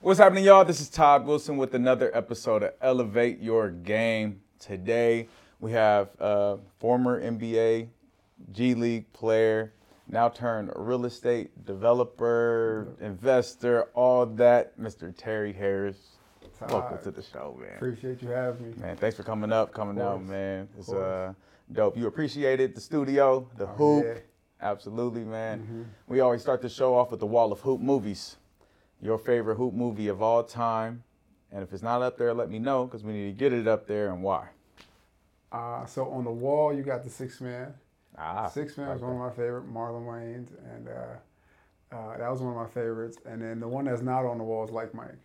What's happening, y'all? This is Todd Wilson with another episode of Elevate Your Game. Today, we have uh, former NBA G League player, now turned real estate developer, investor, all that, Mr. Terry Harris. Todd. Welcome to the show, man. Appreciate you having me. Man, thanks for coming up, coming out, man. It's uh, dope. You appreciated the studio, the Oh, hoop. yeah. Absolutely, man. Mhm. We always start the show off with the wall of hoop movies. Your favorite hoop movie of all time. And if it's not up there, let me know because we need to get it up there and why. Uh, so on the wall, you got the Six Man. Ah, Six Man like was one of my favorite, Marlon Wayans, and uh, uh, that was one of my favorites. And then the one that's not on the wall is Like Mike.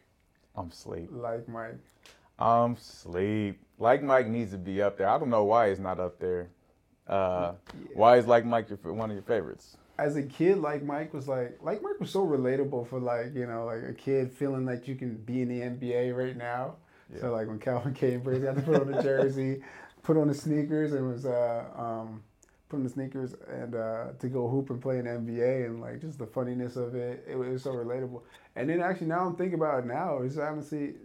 I'm sleep. Like Mike. I'm sleep. Like Mike needs to be up there. I don't know why it's not up there. Uh, Why is Like Mike your, one of your favorites? As a kid, Like Mike was like, Like Mike was so relatable for like, you know, like a kid feeling like you can be in the NBA right now. Yeah. So like when Calvin Cambridge had to put on the jersey, put on the sneakers, and was uh, um, put on the sneakers and uh, to go hoop and play in the NBA, and like just the funniness of it, it was so relatable. And then actually now I'm thinking about it now, is honestly,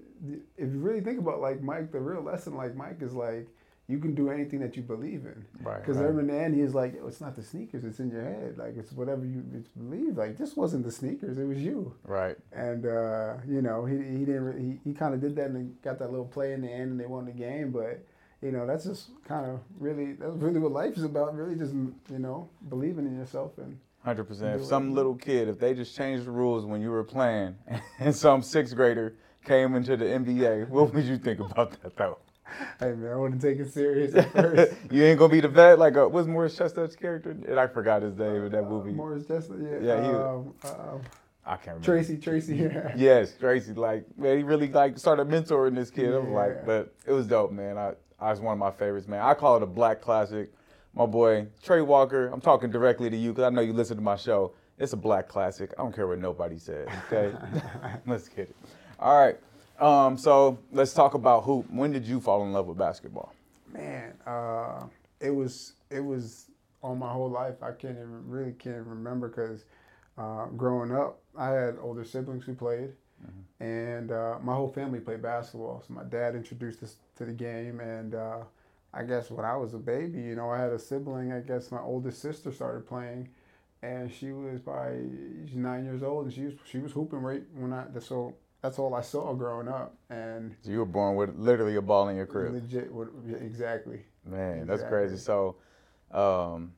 if you really think about like Mike, the real lesson like Mike is like you can do anything that you believe in. Right. Because right. the end, he's like, it's not the sneakers, it's in your head. Like it's whatever you believe. Like this wasn't the sneakers, it was you. Right. And uh, you know, he he didn't he, he kind of did that and got that little play in the end, and they won the game. But you know, that's just kind of really that's really what life is about. Really, just you know, believing in yourself and Hundred percent. If some little kid, if they just changed the rules when you were playing, and some sixth grader came into the NBA, what would you think about that though? hey man, I want to take it serious at first. you ain't gonna be the vet like uh, what's Morris Chestnut's character? And I forgot his name in that movie. Morris Chestnut, yeah, Yeah, he um, um, I can't remember. Tracy, Tracy, yeah. Yes, Tracy. Like man, he really like started mentoring this kid. I'm like, but it was dope, man. I, I was one of my favorites, man. I call it a black classic. My boy Trey Walker. I'm talking directly to you because I know you listen to my show. It's a black classic. I don't care what nobody says. Okay, let's get it. All right. Um, so let's talk about hoop. When did you fall in love with basketball? Man, uh, it was it was all my whole life. I can't even really can't remember because uh, growing up, I had older siblings who played, and uh, my whole family played basketball. So my dad introduced us to the game, and uh, I guess when I was a baby, you know, I had a sibling. I guess my oldest sister started playing, and she was probably nine years old, and she was she was hooping right when I so. That's all I saw growing up, and So you were born with literally a ball in your crib. legit, exactly. Man, that's crazy. So, um,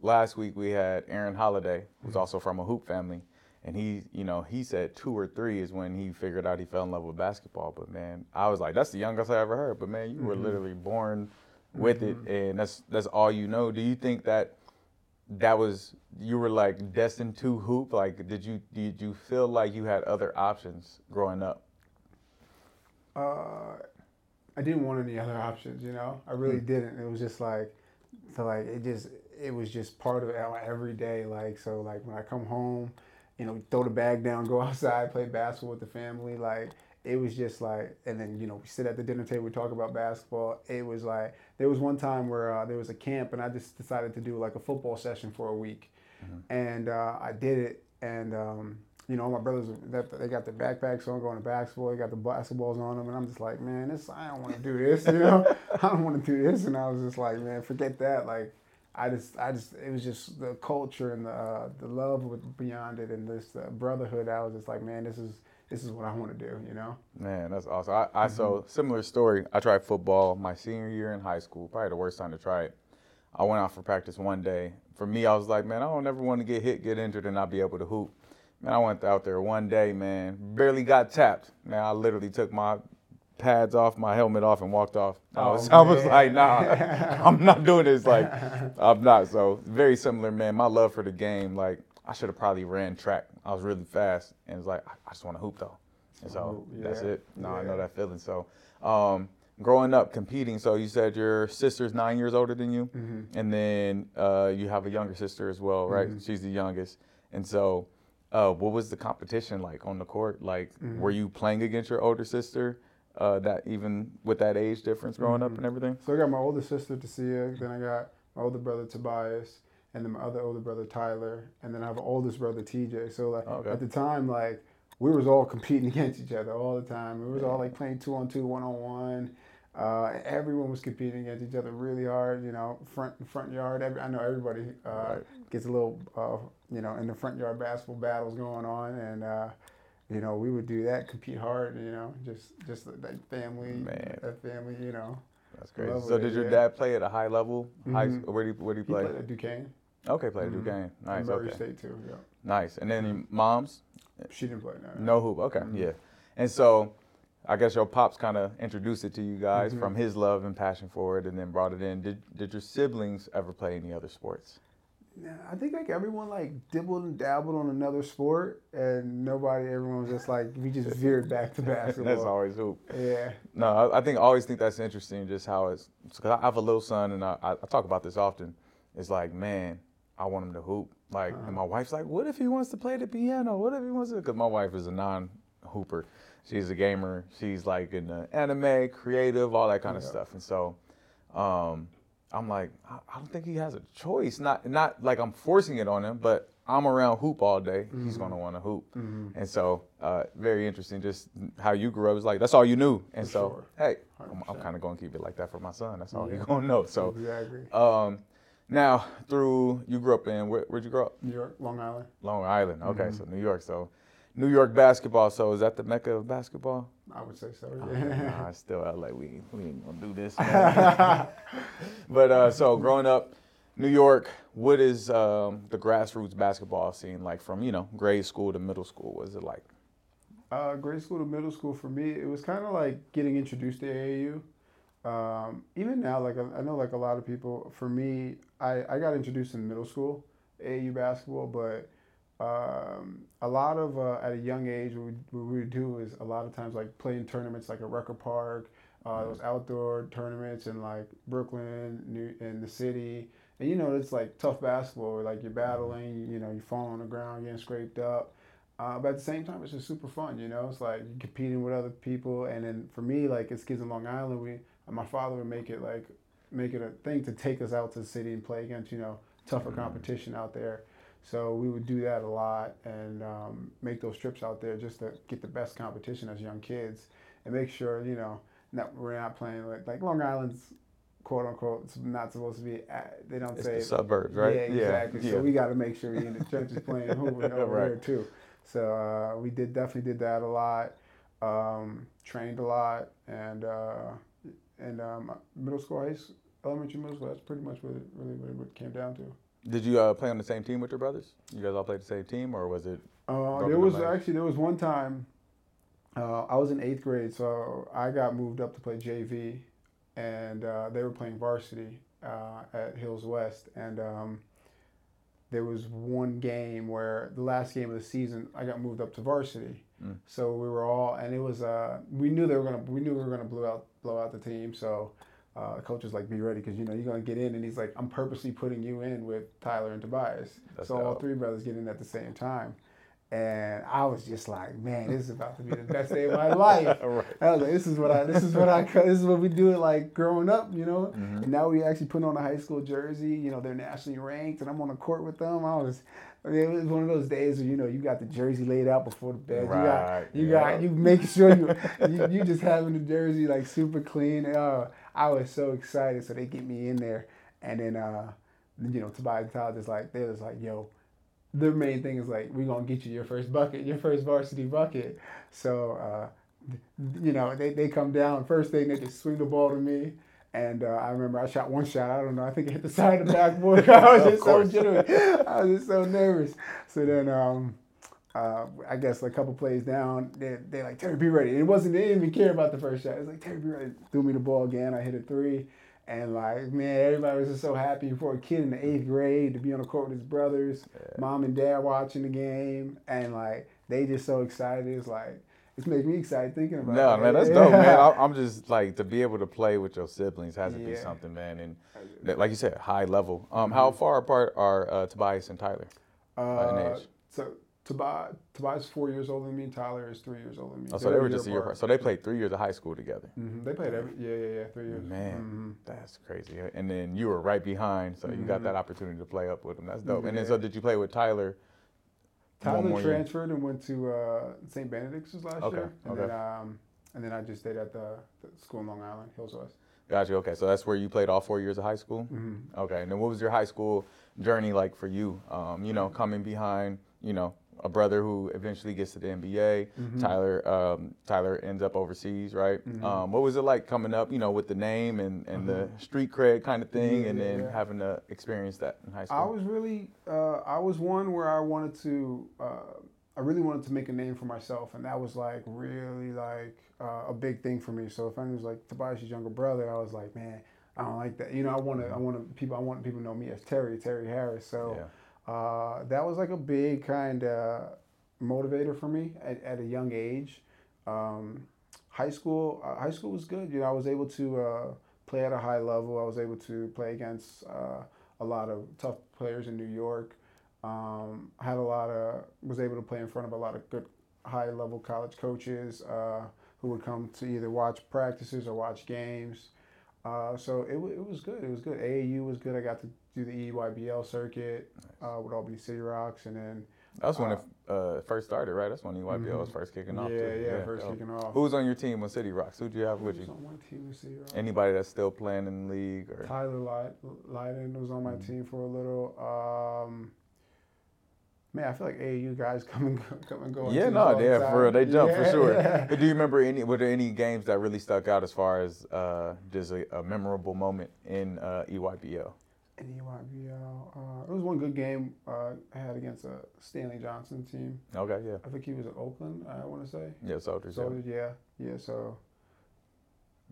last week we had Aaron Holiday, who's Mm-hmm. also from a hoop family, and he, you know, he said two or three is when he figured out he fell in love with basketball. But man, I was like, that's the youngest I ever heard. But man, you were Mhm. literally born with Mhm. it, and that's that's all you know. Do you think that that was you were like destined to hoop? Like, did you did you feel like you had other options growing up? uh, I didn't want any other options, you know. I really Hmm. didn't. It was just like, so like it just it was just part of our every day. Like so, like when I come home, you know, throw the bag down, go outside, play basketball with the family. Like it was just like, and then you know we sit at the dinner table, we talk about basketball. It was like there was one time where uh, there was a camp, and I just decided to do like a football session for a week, and uh, I did it, and. Um, you know, my brothers, they- they got their backpacks on, going to basketball. They got the basketballs on them, and I'm just like, man, this, I don't want to do this. You know, I don't want to do this. And I was just like, man, forget that. Like, I just, I just, it was just the culture and the, uh, the love with beyond it, and this uh, brotherhood. I was just like, man, this is, this is what I want to do. You know. Man, that's awesome. I, I so Mm-hmm. similar story. I tried football my senior year in high school. Probably the worst time to try it. I went out for practice one day. For me, I was like, man, I don't ever want to get hit, get injured, and not be able to hoop. Man, I went out there one day, man, barely got tapped. Man, I literally took my pads off, my helmet off, and walked off. I Oh, was, I was like, nah, I'm not doing this. Like, I'm not. So very similar, man. My love for the game, like, I should have probably ran track. I was really fast, and it's like, I just want to hoop though. And so Hoop, that's it. No, I know that feeling. So, um, growing up competing, so you said your sister's nine years older than you, Mm-hmm. and then uh, you have a younger sister as well, right? Mhm. She's the youngest, and so. Uh, what was the competition like on the court? Like, Mm-hmm. were you playing against your older sister? Uh, that even with that age difference growing up Mhm. and everything. So I got my older sister Tasia, then I got my older brother Tobias, and then my other older brother Tyler, and then I have an oldest brother TJ. So like Okay. at the time, like we was all competing against each other all the time. We was all like playing two on two, one on one. Uh, everyone was competing against each other really hard. You know, front front yard. Every, I know everybody uh, right. gets a little, uh, you know, in the front yard basketball battles going on, and uh, you know, we would do that, compete hard. You know, just just like family, Man. a family. You know. That's crazy. So, did your dad play at a high level? Mm-hmm. High, where do you, where do you play? He played at Duquesne. Okay, played mm-hmm. Duquesne. Nice. Murray okay. State too. Yeah. Nice. And then moms. She didn't play. No, no hoop. Okay. Mm-hmm. Yeah. And so, I guess your pops kind of introduced it to you guys mm-hmm. from his love and passion for it, and then brought it in. Did Did your siblings ever play any other sports? Yeah, I think like everyone like dibbled and dabbled on another sport, and nobody, everyone was just like we just veered back to basketball. that's always hoop. Yeah. No, I, I, think I always think that's interesting, just how it's because I have a little son, and I, I, talk about this often. It's like, man, I want him to hoop. Like, uh-huh. and my wife's like, what if he wants to play the piano? What if he wants to? Because my wife is a non-hooper. She's a gamer. She's like in the anime, creative, all that kind yeah. of stuff, and so. Um, I'm like, I don't think he has a choice. Not not like I'm forcing it on him, but I'm around hoop all day. Mm-hmm. He's gonna want to hoop, mm-hmm. and so uh, very interesting. Just how you grew up is like that's all you knew, and for so sure. hey, I'm, I'm kind of gonna keep it like that for my son. That's all yeah. he's gonna know. So exactly. Um, now through you grew up in where, would you grow up? New York, Long Island. Long Island. Okay, mm-hmm. so New York. So New York basketball. So is that the mecca of basketball? I would say so. Yeah. Oh, nah, still like We we ain't gonna do this. but uh, so growing up, New York. What is um, the grassroots basketball scene like from you know grade school to middle school? What is it like? Uh, grade school to middle school for me, it was kind of like getting introduced to AAU. Um, even now, like I know, like a lot of people. For me, I, I got introduced in middle school, AAU basketball, but um, a lot of uh, at a young age what we, what we, would do is a lot of times like playing tournaments like a Rucker Park, uh, mm-hmm. those outdoor tournaments in like Brooklyn, New in the city, and you know it's like tough basketball. Like you're battling, you know, you fall on the ground, getting scraped up. Uh, but at the same time, it's just super fun. You know, it's like you're competing with other people, and then for me, like as kids in Long Island, we my father would make it like make it a thing to take us out to the city and play against you know tougher mm-hmm. competition out there. So we would do that a lot and um, make those trips out there just to get the best competition as young kids and make sure you know that we're not playing like, like Long Island's quote unquote it's not supposed to be at, they don't it's say the suburbs right yeah exactly yeah. so we got to make sure we're in the trenches playing Hoover over right. there too so uh, we did definitely did that a lot um, trained a lot and uh, and um, middle school high school, elementary middle school that's pretty much what it really, really what it came down to did you uh, play on the same team with your brothers? You guys all played the same team, or was it? Uh, there was actually there was one time. Uh, I was in eighth grade, so I got moved up to play JV, and uh, they were playing varsity uh, at Hills West, and um, there was one game where the last game of the season I got moved up to varsity. Mm. So we were all, and it was uh, we knew they were gonna we knew we were gonna blow out blow out the team, so uh, coach is like, be ready because you know you're gonna get in, and he's like, I'm purposely putting you in with Tyler and Tobias, That's so dope. all three brothers get in at the same time. And I was just like, man, this is about to be the best day of my life. right. I was like, this is what I, this is what I, this is what we do it like growing up, you know. Mm-hmm. And now we actually put on a high school jersey. You know, they're nationally ranked, and I'm on the court with them. I was, I mean, it was one of those days where you know you got the jersey laid out before the bed. Right. You got, you yeah. got, you make sure you, you, you just having the jersey like super clean. Uh, I was so excited. So they get me in there, and then uh, you know Tobias Tyler just like they was like, yo, their main thing is like we're gonna get you your first bucket, your first varsity bucket. So uh, you know they, they come down first thing they just swing the ball to me. And uh, I remember I shot one shot. I don't know. I think it hit the side of the backboard. I was just so genuine. I was just so nervous. So then um, uh, I guess a couple plays down, they they like Terry, be ready. It wasn't they didn't even care about the first shot. It was like Terry, be ready. Threw me the ball again. I hit a three, and like man, everybody was just so happy for a kid in the eighth grade to be on the court with his brothers, yeah. mom and dad watching the game, and like they just so excited. It's like it's making me excited thinking about no, it. No, man, that's dope, man. I'm just like to be able to play with your siblings has to yeah. be something, man. And like you said, high level. Um, how mm-hmm. far apart are uh, Tobias and Tyler uh? So Tobias, Tobias is four years older than me. Tyler is three years older than me. Oh, so they were just a year apart. So they played three years of high school together. Mm-hmm. They played every yeah yeah yeah three years. Man, mm-hmm. that's crazy. And then you were right behind, so mm-hmm. you got that mm-hmm. opportunity to play up with them. That's dope. And then so did you play with Tyler Tyler more year? transferred and went to uh, St. Benedict's last Okay, year, and okay. then um, and then I just stayed at the, the school in Long Island, Hills West. Gotcha. Okay, so that's where you played all four years of high school. Mm-hmm. Okay, and then what was your high school journey like for you? Um, you know, coming behind, you know, a brother who eventually gets to the NBA. Mm-hmm. Tyler, um, Tyler ends up overseas, right? Um, what was it like coming up, you know, with the name and, and the street cred kind of thing, Yeah, and then yeah. having to experience that in high school? I was really, uh, I was one where I wanted to, uh, I really wanted to make a name for myself, and that was like really like uh, a big thing for me. So if anyone was like Tobias' younger brother, I was like, man, I don't like that. You know, I want to, I want to people, I want people to know me as Terry, Terry Harris. So uh, that was like a big kind of motivator for me at, at a young age. Um, high school, uh, high school was good. You know, I was able to uh, play at a high level. I was able to play against uh, a lot of tough players in New York. Um, had a lot of, was able to play in front of a lot of good high level college coaches uh, who would come to either watch practices or watch games. Uh, so it, wa- it was good. It was good. AAU was good. I got to do the EYBL circuit uh, with Albany City Rocks, and then that's when it uh, first started, right? That's when EYBL was first kicking off. Mm-hmm. yeah, too. yeah, first kicking off. Who was on your team with City Rocks? Who do you have with Who's you? on my team with City Rocks? Anybody that's still playing in the league or? Tyler Lyd- Lydon was on my Mm-hmm. team for a little. Um, man, I feel like AAU guys come and go, come and go. Yeah, no, yeah, time. for real, they jump for sure. yeah. But do you remember any? Were there any games that really stuck out as far as uh, just a, a memorable moment in uh, EYBL? And EYBL, uh, it was one good game uh, I had against a Stanley Johnson team. Okay, yeah, I think he was at Oakland. I want to say. yeah, Soldiers. So yeah, yeah. So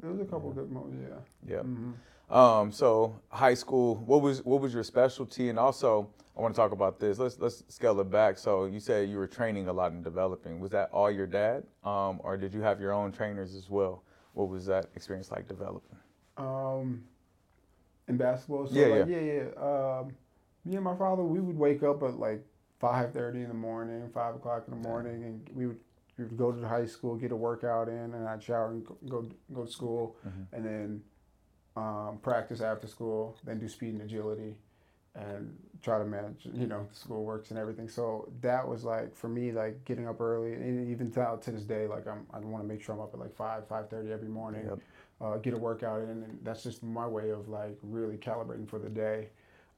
there was a couple good moments. Yeah. yeah. Mhm. Um, so high school, what was what was your specialty? And also, I want to talk about this. Let's let's scale it back. So you said you were training a lot and developing. Was that all your dad, um, or did you have your own trainers as well? What was that experience like developing? Um, in basketball. So Yeah, like, yeah, yeah. Um, me and my father, we would wake up at like five thirty in the morning, five o'clock in the morning, and we would we would go to the high school, get a workout in, and I'd shower and go go, go to school, Mm-hmm. and then um, practice after school, then do speed and agility, and try to manage, you know, school works and everything. So that was like for me, like getting up early, and even to, to this day, like I'm, I want to make sure I'm up at like five, five thirty every morning Yep. Uh, get a workout in, and that's just my way of like really calibrating for the day.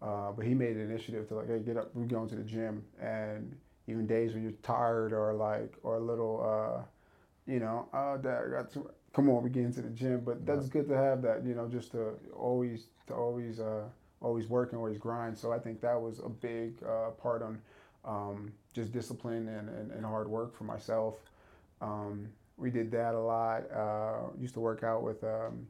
Uh, but he made an initiative to like, hey, get up, we're going to the gym, and even days when you're tired or like or a little, uh, you know, oh, dad, I got to come on, we get into the gym. But that's good to have that, you know, just to always to always uh, always work and always grind. So I think that was a big uh, part on um, just discipline and, and, and hard work for myself. Um, we did that a lot. Uh, used to work out with um,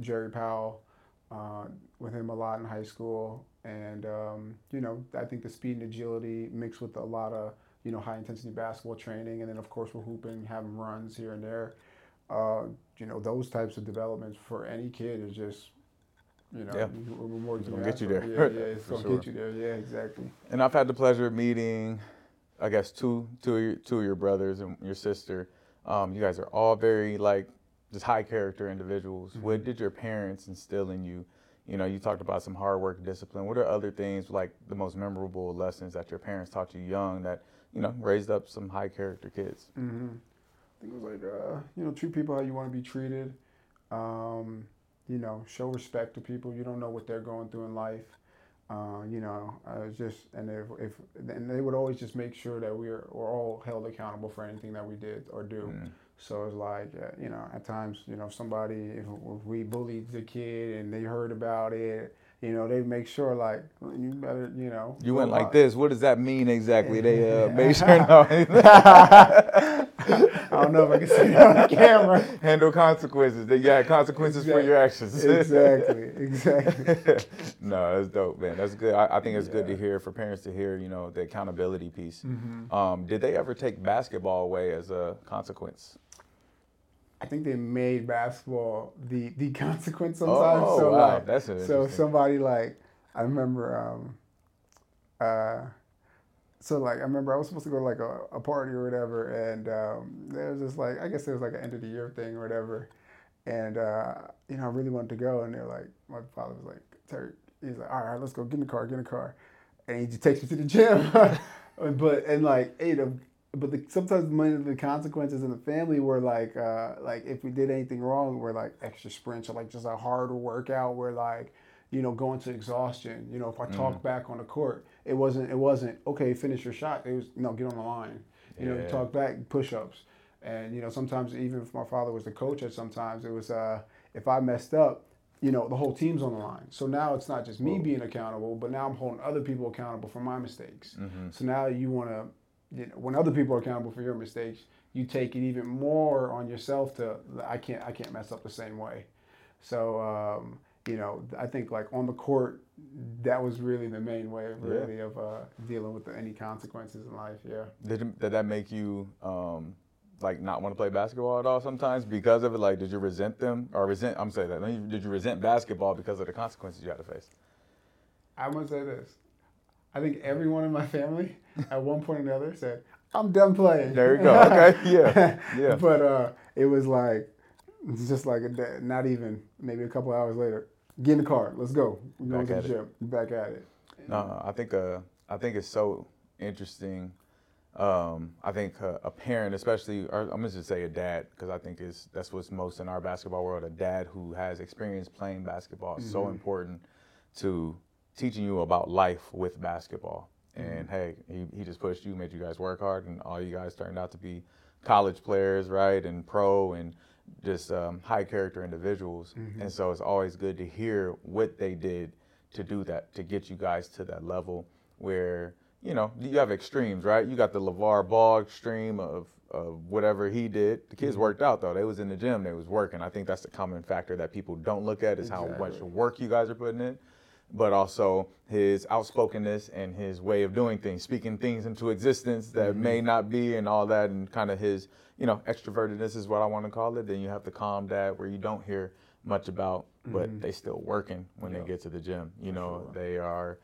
Jerry Powell, uh, with him a lot in high school, and um, you know I think the speed and agility mixed with a lot of you know high intensity basketball training, and then of course we're hooping, having runs here and there. Uh, you know those types of developments for any kid is just you know Yeah. we're more It's gonna get you there. Yeah, yeah, it's gonna sure. get you there. Yeah, exactly. And I've had the pleasure of meeting, I guess, two two of your, two of your brothers and your sister. Um, you guys are all very like just high character individuals. What did your parents instill in you? You know, you talked about some hard work, discipline. What are other things like the most memorable lessons that your parents taught you young that you know raised up some high character kids? hmm I think it was like uh, you know treat people how you want to be treated. Um, you know, show respect to people. You don't know what they're going through in life. Uh, you know, uh, just and if, if and they would always just make sure that we're we're all held accountable for anything that we did or do. Mm. So it's like uh, you know, at times you know somebody if, if we bullied the kid and they heard about it, you know, they make sure like you better you know. You went like this. What does that mean exactly? They uh, made sure no I don't know if I can say that on camera. handle consequences. That you had consequences for your actions. exactly, exactly. no, that's dope, man. That's good. I, I think it's good to hear for parents to hear, you know, the accountability piece. Mm-hmm. Um, did they ever take basketball away as a consequence? I think they made basketball the the consequence sometimes. Oh, so wow. like, That's so somebody like I remember. Um, uh, so like I remember I was supposed to go to like a, a party or whatever, and um, there was just like I guess it was like an end of the year thing or whatever, and uh, you know I really wanted to go, and they're like my father was like Terry, he's like all right let's go get in the car get in the car, and he just takes me to the gym. but and like you know, but the, sometimes many of the consequences in the family were like uh, like if we did anything wrong, were like extra sprints or like just a harder workout where like you know going to exhaustion. You know, if I talk Mm. back on the court, it wasn't it wasn't okay. Finish your shot. It was no get on the line. You know, Yeah. talk back push ups. And you know, sometimes even if my father was the coach, at sometimes it was uh, if I messed up, you know, the whole team's on the line. So now it's not just me being accountable, but now I'm holding other people accountable for my mistakes. Mm-hmm. So now you want to, you know, when other people are accountable for your mistakes, you take it even more on yourself to I can't I can't mess up the same way. So um, you know, I think like on the court, that was really the main way, Yeah. really, of uh, dealing with any consequences in life. Yeah. Did, did that make you um, like not want to play basketball at all sometimes because of it? Like, did you resent them or resent? I'm saying that. Did you resent basketball because of the consequences you had to face? I'm gonna say this. I think everyone in my family at one point or another said, "I'm done playing." There you go. Okay. Yeah. Yeah. but uh, it was like, just like a not even maybe a couple hours later. Get in the car. Let's go. We're going Back to the gym. Back at it. No, I think uh, I think it's so interesting. Um, I think uh, a parent, especially, or I'm gonna just say a dad, because I think is that's what's most in our basketball world. A dad who has experience playing basketball is so important to teaching you about life with basketball. And hey, he, he just pushed you, made you guys work hard, and all you guys turned out to be college players, right, and pro, and just um, high character individuals. And so it's always good to hear what they did to do that, to get you guys to that level where, you know, you have extremes, right? You got the LeVar Ball extreme of, of whatever he did. The kids worked out though. They was in the gym, they was working. I think that's the common factor that people don't look at is how much work you guys are putting in. But also his outspokenness and his way of doing things, speaking things into existence that mm-hmm. may not be, and all that, and kind of his, you know, extrovertedness is what I want to call it. Then you have the calm dad, where you don't hear much about, but mm-hmm. they still working when they get to the gym. You know, sure. they are,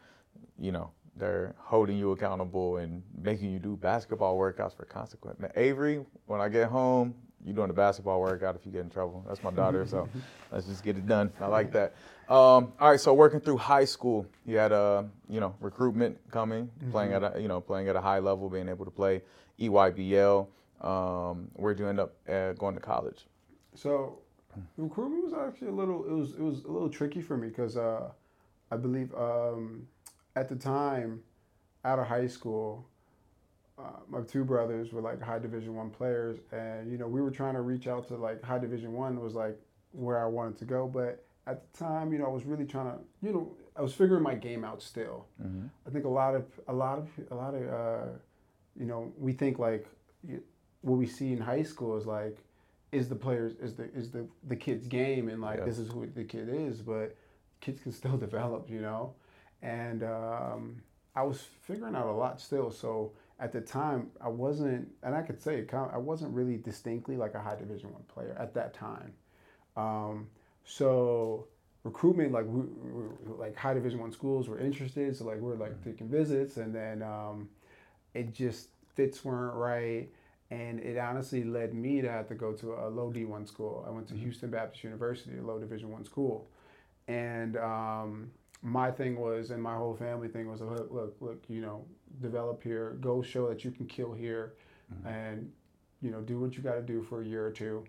you know, they're holding you accountable and making you do basketball workouts for consequence. Now, Avery, when I get home, you doing the basketball workout if you get in trouble. That's my daughter, so let's just get it done. I like that. Um, all right, so working through high school, you had a you know recruitment coming, playing at a you know playing at a high level, being able to play E EYBL. Um, where'd you end up uh, going to college? So recruitment was actually a little. It was it was a little tricky for me because uh, I believe um, at the time, out of high school, uh, my two brothers were like high division one players, and you know we were trying to reach out to like high division one was like where I wanted to go, but at the time, you know, I was really trying to, you know, I was figuring my game out still. Mm-hmm. I think a lot of a lot of a lot of uh, you know we think like what we see in high school is like is the players is the is the the kid's game and like Yeah. this is who the kid is, but kids can still develop, you know. And um, I was figuring out a lot still. So at the time, I wasn't, and I could say it, kind of- I wasn't really distinctly like a high division one player at that time. Um, so recruitment, like we, we, like high division one schools were interested, so like we are like taking visits, and then um, it just fits weren't right, and it honestly led me to have to go to a low D one school. I went to Houston Baptist University, a low division one school, and um, my thing was, and my whole family thing was, look, look, look, you know, develop here, go show that you can kill here, and you know, do what you got to do for a year or two,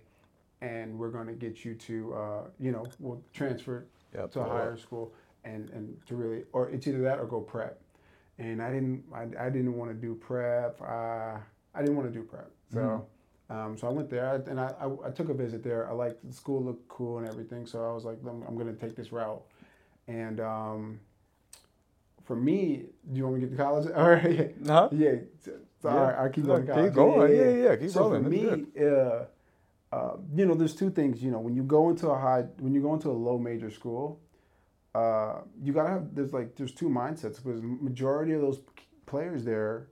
and we're going to get you to, uh, you know, we'll transfer Yep. to a higher school and and to really, or it's either that or go prep. And I didn't, I, I didn't want to do prep. Uh, I didn't want to do prep. So, um, so I went there and I, I, I took a visit there. I liked the school looked cool and everything. So I was like, I'm, I'm going to take this route. And um, for me, do you want me to get to college? All right. Huh? Yeah. So, all right, I'll keep going. Keep going. Yeah, yeah, keep so rolling. for That's me, uh, uh, you know, there's two things. You know, when you go into a high, when you go into a low major school, uh, you gotta have. There's like there's two mindsets because majority of those players there,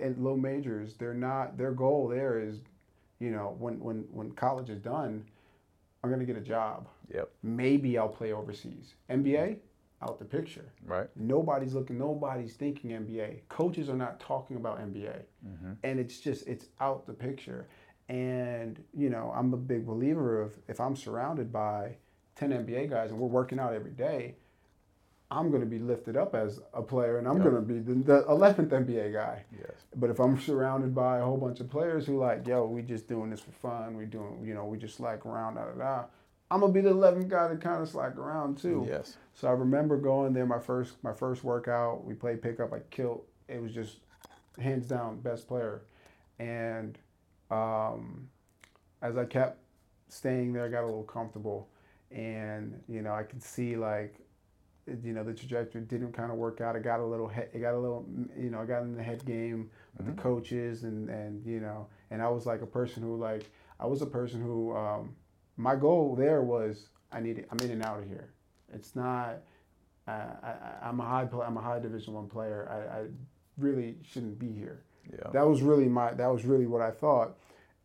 at low majors, they're not. Their goal there is, you know, when when when college is done, I'm gonna get a job. Yep. Maybe I'll play overseas. NBA, out the picture. Right. Nobody's looking, nobody's thinking NBA. Coaches are not talking about NBA. Mm-hmm. And it's just, it's out the picture. And, you know, I'm a big believer of if I'm surrounded by 10 NBA guys and we're working out every day, I'm going to be lifted up as a player, and I'm Yep. going to be the, the 11th NBA guy. Yes. But if I'm surrounded by a whole bunch of players who like, yo, we just doing this for fun, we doing, you know, we just like around, da da da. I'm gonna be the 11th guy to kind of slack around too. Yes. So I remember going there my first my first workout. We played pickup. I killed. It was just hands down best player. And um, as I kept staying there, I got a little comfortable, and you know I could see like, you know, the trajectory didn't kind of work out. I got a little head. It got a little, you know, I got in the head game with the coaches, and and you know, and I was like a person who like I was a person who um, my goal there was I need it, I'm in and out of here. It's not. Uh, I, I'm a high. I'm a high Division One player. I, I really shouldn't be here. Yeah. That was really my. That was really what I thought,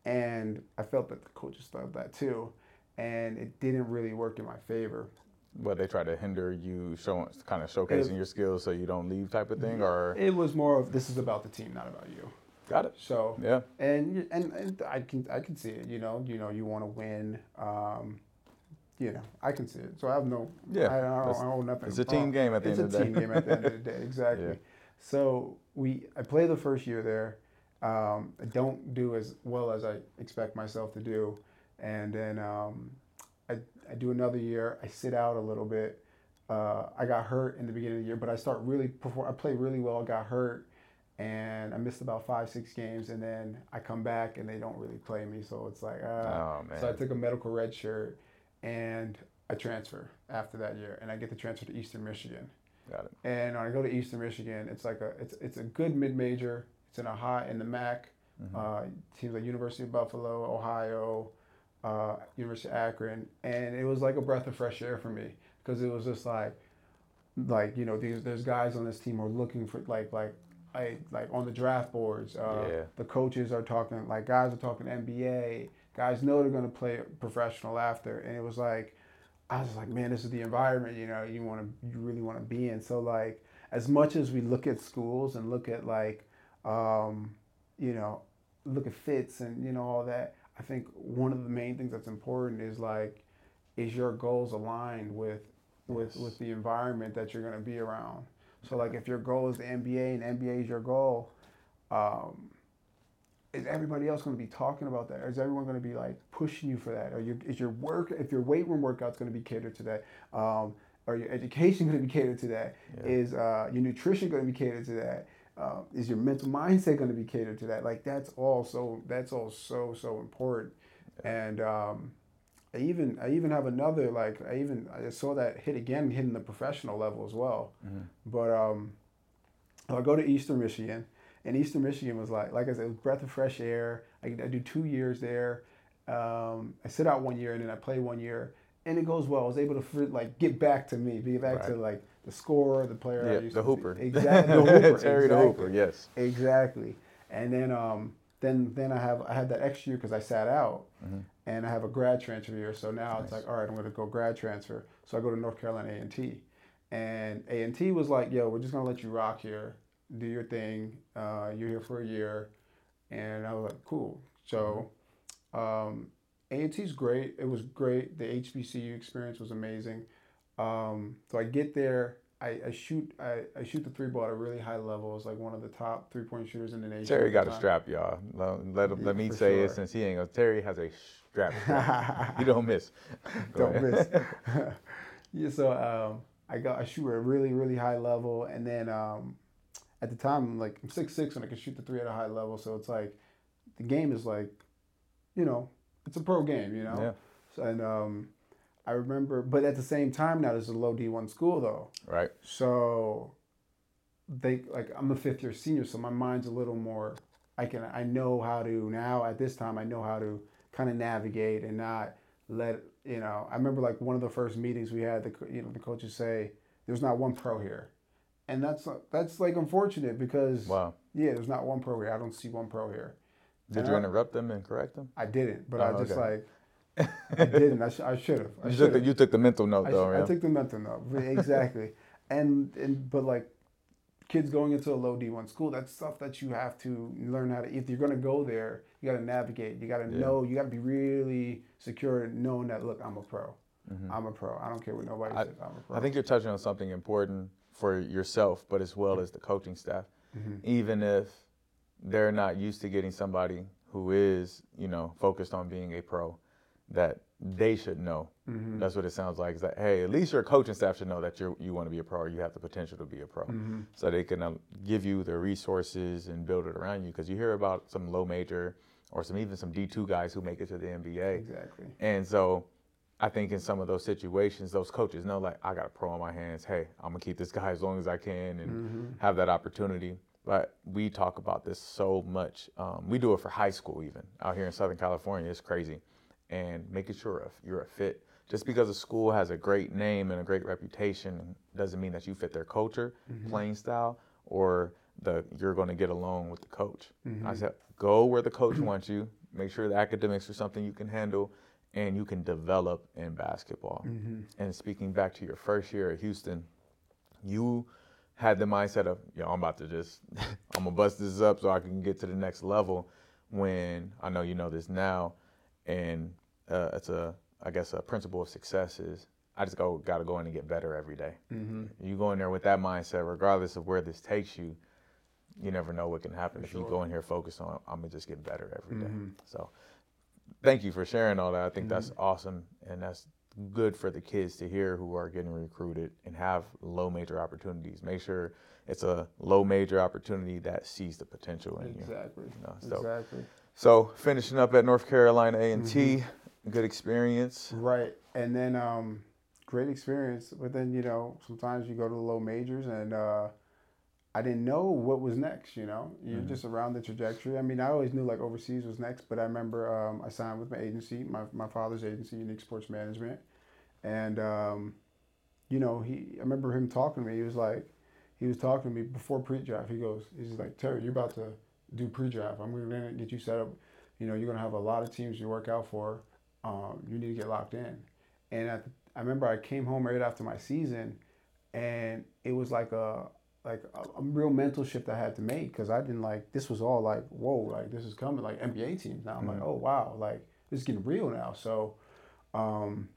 and I felt that the coaches thought that too, and it didn't really work in my favor. But they try to hinder you showing, kind of showcasing your skills so you don't leave, type of thing, or It was more of this is about the team, not about you. Got it. So Yeah. and and, and I can I can see it. You know, you know, you want to win. Um, you know, I can see it. So I have no. Yeah, I, I, don't, I owe nothing. it's a team Oh, game at the end of the day. It's a team game at the end of the day. Exactly. Yeah. So we I play the first year there. Um, I don't do as well as I expect myself to do, and then um, I I do another year. I sit out a little bit. Uh, I got hurt in the beginning of the year, but I start really perform. I play really well. Got hurt, and I missed about five six games, and then I come back and they don't really play me. So it's like, uh, Oh man. so I took a medical red shirt, and I transfer after that year, and I get to transfer to Eastern Michigan. got it. And when I go to Eastern Michigan, it's like a it's it's a good mid major. It's in a high in the MAC. Uh, teams like University of Buffalo, Ohio, uh, University of Akron, and it was like a breath of fresh air for me because it was just like like you know these there's guys on this team who are looking for like like I like on the draft boards. Uh, Yeah. The coaches are talking like guys are talking NBA. Guys know they're gonna play professional after, and it was like I was like, man, this is the environment you know you want to you really want to be in. So like as much as we look at schools and look at like um, you know look at fits and you know all that, I think one of the main things that's important is like is your goals aligned with with with the environment that you're going to be around. So like if your goal is the NBA and NBA is your goal, um, is everybody else going to be talking about that? Or is everyone going to be like pushing you for that? Or your, is your work if your weight room workout's going to be catered to that? Um, or your education going to be catered to that? Yeah. Is uh, your nutrition going to be catered to that? Uh, is your mental mindset going to be catered to that? Like that's all so that's all so so important. And um, I even I even have another like I even I saw that hit again hitting the professional level as well. But um, I go to Eastern Michigan, and Eastern Michigan was like like I said, it was breath of fresh air. I, I do two years there. Um, I sit out one year and then I play one year, and it goes well. I was able to like get back to me, be back to like the scorer, the player. I Yeah, used the to be. hooper. Exactly, the hooper. Terry the. Hooper. Yes. Exactly. And then um then then I have I had that extra year because I sat out, and I have a grad transfer year. So now it's like all right, I'm going to go grad transfer. So I go to North Carolina A and T, and A and T was like, yo, we're just going to let you rock here, do your thing. Uh, you're here for a year, and I was like, cool. So. Um, A&T's great. It was great. The HBCU experience was amazing. Um, so I get there. I, I shoot. I, I shoot the three ball at a really high level. It's like one of the top three point shooters in the nation. Terry got a strap, y'all. Let, let, Yeah, let me say it since he ain't gonna. Terry has a strap. strap. you don't miss. Go Don't miss. yeah. So um, I got I shoot at a really really high level, and then um, at the time I'm like I'm six six and I can shoot the three at a high level. So it's like the game is like, you know, it's a pro game. You know. Yeah. So, and um, I remember, but at the same time now, there's a low D one school though. Right. So they like I'm a fifth year senior, so my mind's a little more. I can I know how to now at this time I know how to kind of navigate and not let you know. I remember like one of the first meetings we had. The you know the coaches say there's not one pro here, and that's that's like unfortunate because Wow. yeah, there's not one pro here. I don't see one pro here. Did And you I- interrupt them and correct them? I didn't, but Oh, I just okay. like I didn't. I, sh- I should have. I You took, the, you took the mental note I, though, I yeah. took the mental note exactly, and and but like kids going into a low D one school, that's stuff that you have to learn how to. If you're gonna go there, you got to navigate. You got to Yeah. know. You got to be really secure knowing that. Look, I'm a pro. I'm a pro. I don't care what nobody I- says. I'm a pro. I think you're touching on something important for yourself, but as well as the coaching staff. Mm-hmm. Even if they're not used to getting somebody who is, you know, focused on being a pro, that they should know. Mm-hmm. That's what it sounds like. Is that hey, at least your coaching staff should know that you you want to be a pro, or you have the potential to be a pro, Mm-hmm. so they can uh, give you the resources and build it around you. Because you hear about some low major or some even some D two guys who make it to the NBA. exactly. And so I think in some of those situations, those coaches know like I got a pro on my hands. Hey, I'm gonna keep this guy as long as I can and have that opportunity. But we talk about this so much. Um, we do it for high school even out here in Southern California. It's crazy, and making sure you're a fit. Just because a school has a great name and a great reputation doesn't mean that you fit their culture, mm-hmm. playing style, or the you're going to get along with the coach. Mm-hmm. I said, go where the coach wants you. Make sure the academics are something you can handle, and you can develop in basketball. Mm-hmm. And speaking back to your first year at Houston, you had the mindset of, yo, I'm about to just, I'm gonna bust this up so I can get to the next level. When I know you know this now, and uh, it's a, I guess, a principle of success is I just go, got to go in and get better every day. Mm-hmm. You go in there with that mindset, regardless of where this takes you. You never know what can happen if you go in here focused on, I'm gonna just get better every day. Mhm. So, thank you for sharing all that. I think that's Mm-hmm. awesome, and that's good for the kids to hear who are getting recruited and have low major opportunities. Make sure it's a low major opportunity that sees the potential in you. Exactly. No, so- exactly. So finishing up at North Carolina A and T, Mm-hmm. Good experience. Right. And then um, great experience. But then, you know, sometimes you go to the low majors and uh, I didn't know what was next, you know. You're just around the trajectory. I mean, I always knew like overseas was next, but I remember um, I signed with my agency, my, my father's agency, Unique Sports Management. And, um, you know, he I remember him talking to me. He was like, he was talking to me before pre-draft. He goes, he's like, Terry, you're about to do pre-draft. I'm going to get you set up. You know, you're going to have a lot of teams you work out for. Um, you need to get locked in. And the, I remember I came home right after my season, and it was like a like a, a real mental shift I had to make because I didn't like this was all like whoa like this is coming like NBA teams now. I'm like oh wow like this is getting real now. So um,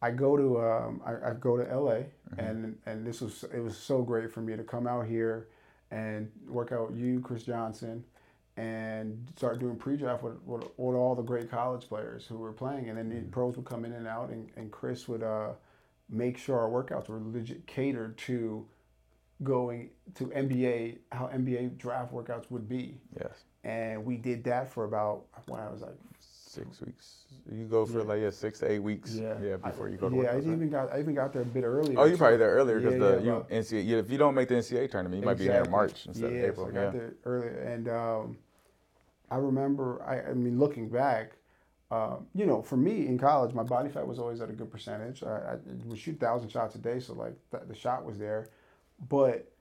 I go to um, I, I go to LA and and this was it was so great for me to come out here and work out with you Chris Johnson and start doing pre-draft with, with, with all the great college players who were playing. And then the pros would come in and out and, and Chris would uh, make sure our workouts were legit catered to going to NBA how NBA draft workouts would be. Yes, and we did that for about when I was like six weeks. You go for like yeah, six to eight weeks. Yeah, yeah before you go to yeah work. I even got I even got there a bit earlier Oh, you probably there earlier because Yeah, the yeah, you NCAA. yeah, If you don't make the NCAA tournament, you might be there in Exactly. March instead yeah, of April. So I yeah. got there earlier, and um, I remember. I, I mean, looking back, um, you know, for me in college, my body fat was always at a good percentage. I, I would shoot thousand shots a day, so like th- the shot was there, but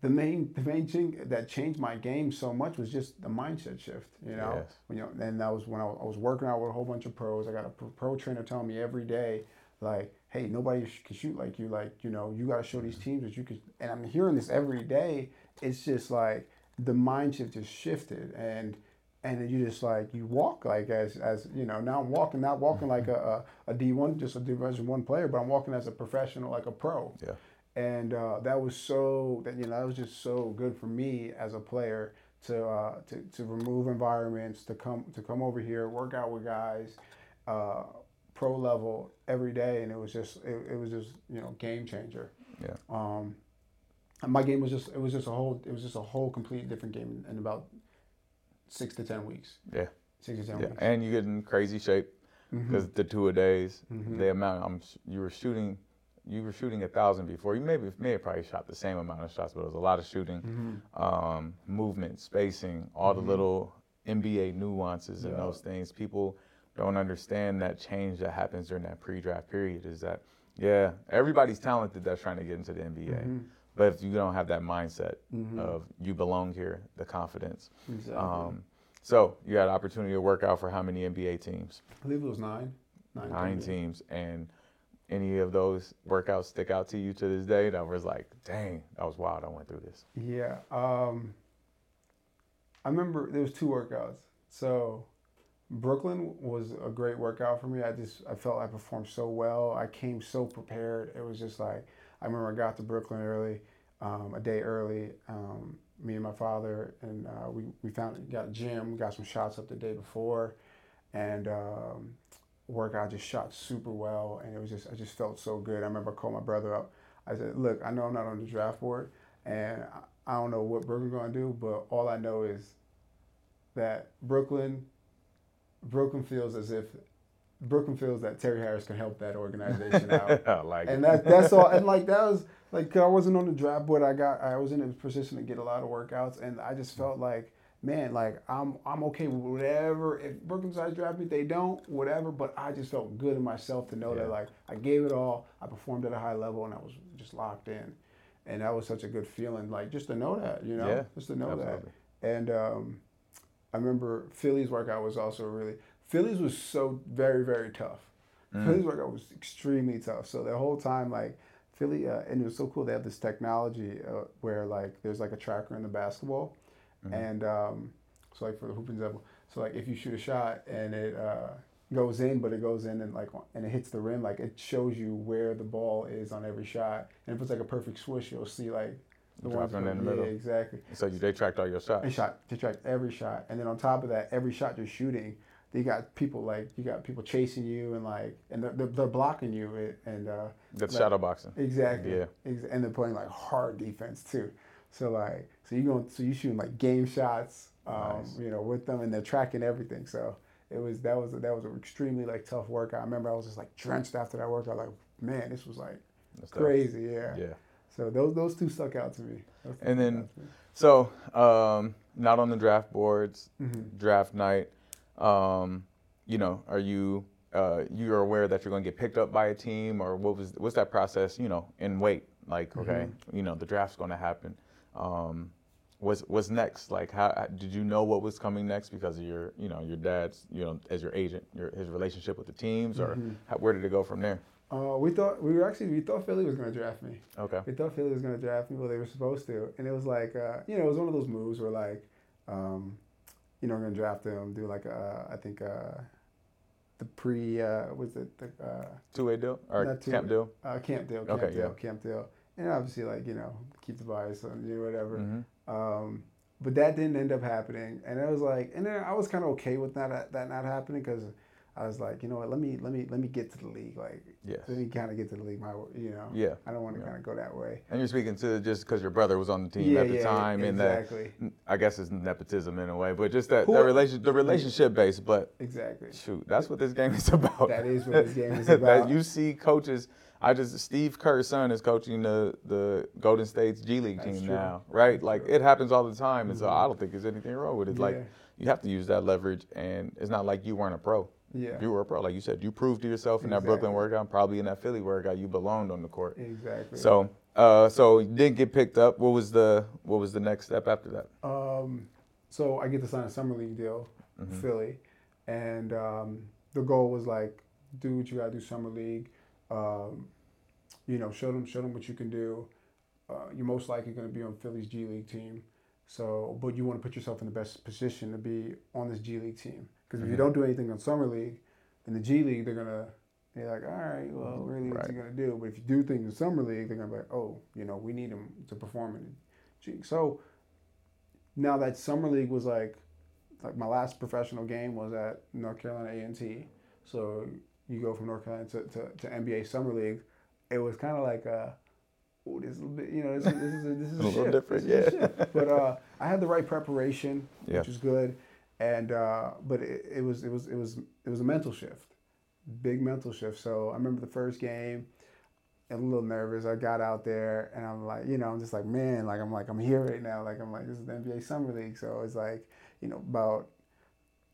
the main the main thing that changed my game so much was just the mindset shift. You know, Yes. you know, and that was when I, was- I was working out with a whole bunch of pros. I got a pro- trainer telling me every day, like, "Hey, nobody sh- can shoot like you. Like, you know, you got to show these mm-hmm. teams that you can." And I'm hearing this every day. It's just like the mind shift just shifted, and and then you just like you walk like as as you know. Now I'm walking, not walking like mm-hmm. a a, a D one, just a Division one player, but I'm walking as a professional, like a pro Yeah. And uh, that was so that you know that was just so good for me as a player to uh, to, to remove environments to come to come over here work out with guys uh, pro level every day and it was just it, it was just you know game changer Yeah. um, and my game was just it was just a whole it was just a whole complete different game in about six to ten weeks Yeah. six to ten Yeah, weeks and you get in crazy shape because the two a days, Mhm. the amount I'm you were shooting, you were shooting a thousand before. You maybe may have probably shot the same amount of shots, but it was a lot of shooting, Mm-hmm. um, movement, spacing, all the little NBA nuances and Yeah. those things. People don't understand that change that happens during that pre-draft period. Is that yeah, everybody's talented that's trying to get into the NBA. Mm-hmm. But if you don't have that mindset of you belong here, the confidence, Exactly. um, so you had opportunity to work out for how many NBA teams? I believe it was nine. maybe. teams, and any of those workouts stick out to you to this day? That was like, dang, that was wild. I went through this. Yeah. Um, I remember there was two workouts. So Brooklyn was a great workout for me. I just I felt I performed so well. I came so prepared. It was just like I remember I got to Brooklyn early, um, a day early. Um, me and my father and uh, we we found got a gym, got some shots up the day before, and um, workout just shot super well. And it was just I just felt so good. I remember I called my brother up. I said, "Look, I know I'm not on the draft board, and I don't know what Brooklyn's gonna do, but all I know is that Brooklyn Brooklyn feels as if Brooklyn feels that Terry Harris can help that organization out. like and that that's all. And like that was like I wasn't on the draft board. I got I was in a position to get a lot of workouts, and I just felt like man, like I'm I'm okay with whatever. If Brooklyn decides to draft me, they don't, whatever. But I just felt good in myself to know yeah. that like I gave it all. I performed at a high level, and I was just locked in. And that was such a good feeling, like just to know that, you know, yeah, just to know absolutely. that. And um, I remember Philly's workout was also really Philly's was so very very tough. Mm. Philly's workout was extremely tough. So the whole time like Philly uh, and it was so cool. They have this technology uh, where like there's like a tracker in the basketball, mm. and um, so like for the hoop example, so like if you shoot a shot and it uh, goes in, but it goes in and like and it hits the rim, like it shows you where the ball is on every shot. And if it's like a perfect swish, you'll see like the ones in the middle. Yeah, exactly. So you, they tracked all your shots. They shot. They tracked every shot, and then on top of that, every shot you're shooting, you got people like you got people chasing you and like and they're, they're blocking you and uh, that's like, shadow boxing. Exactly. Yeah. And they're playing like hard defense too. So like so you going so you shooting like game shots, um, nice. you know, with them and they're tracking everything. So it was that was that was an extremely like tough workout. I remember I was just like drenched after that workout. Like man, this was like that's crazy. Tough. Yeah. Yeah. So those those two stuck out to me. And then, so um, not on the draft boards, mm-hmm. draft night. Um, you know, are you uh, you are aware that you're going to get picked up by a team, or what was what's that process? You know, in wait, like okay, mm-hmm. you know, the draft's going to happen. Um, what's what's next? Like, how did you know what was coming next because of your you know your dad's you know as your agent, your his relationship with the teams, or mm-hmm. how, where did it go from there? Uh, we thought we were actually we thought Philly was going to draft me. Okay. We thought Philly was going to draft me. Well, they were supposed to, and it was like uh, you know it was one of those moves where like, um, you know, we're going to draft him, do like uh, I think uh, the pre uh, was it the uh, two way deal or camp deal? Uh, camp deal. Camp okay. Deal, yeah. Camp deal. And obviously, like you know, keep the bias on you, whatever. Mm-hmm. Um, but that didn't end up happening, and it was like, and then I was kind of okay with that that not happening because I was like, you know what, let me let me let me get to the league, like yes. let me kind of get to the league, my you know. Yeah. I don't want to yeah. kind of go that way. And you're speaking to just because your brother was on the team yeah, at the yeah, time, exactly. and that I guess it's nepotism in a way, but just that, Who, that relation, the relationship base. But exactly, shoot, that's what this game is about. That is what this game is about. that you see coaches. I just Steve Kerr's son is coaching the the Golden State's G League team true. now, right? That's like true. it happens all the time, mm-hmm. and so I don't think there's anything wrong with it. Like you have to use that leverage, and it's not like you weren't a pro. Yeah. You were a pro, like you said. You proved to yourself in exactly. that Brooklyn workout, probably in that Philly workout. You belonged on the court. Exactly. So, uh, so you didn't get picked up. What was the What was the next step after that? Um, so I get to sign a summer league deal, mm-hmm. Philly, and um, the goal was like, do what you gotta do summer league. Um, you know, show them show them what you can do. Uh, you're most likely going to be on Philly's G League team. So, but you want to put yourself in the best position to be on this G League team. Because if you mm-hmm. don't do anything on summer league, in the G League they're gonna they're like, all right, well, really, what's right. he gonna do? But if you do things in summer league, they're gonna be like, oh, you know, we need him to perform in the G. So now that summer league was like, like my last professional game was at North Carolina A and T. So you go from North Carolina to, to, to NBA summer league. It was kind of like a oh, this is a bit, you know, this, is, this is a, this is a, a little different, this yeah. But uh, I had the right preparation, yeah. which is good and uh, but it, it, was it was it was it was a mental shift, big mental shift. So I remember the first game, I'm a little nervous. I got out there and I'm like, you know, I'm just like, man, like I'm like I'm here right now. Like I'm like this is the NBA Summer League. So it's like, you know, about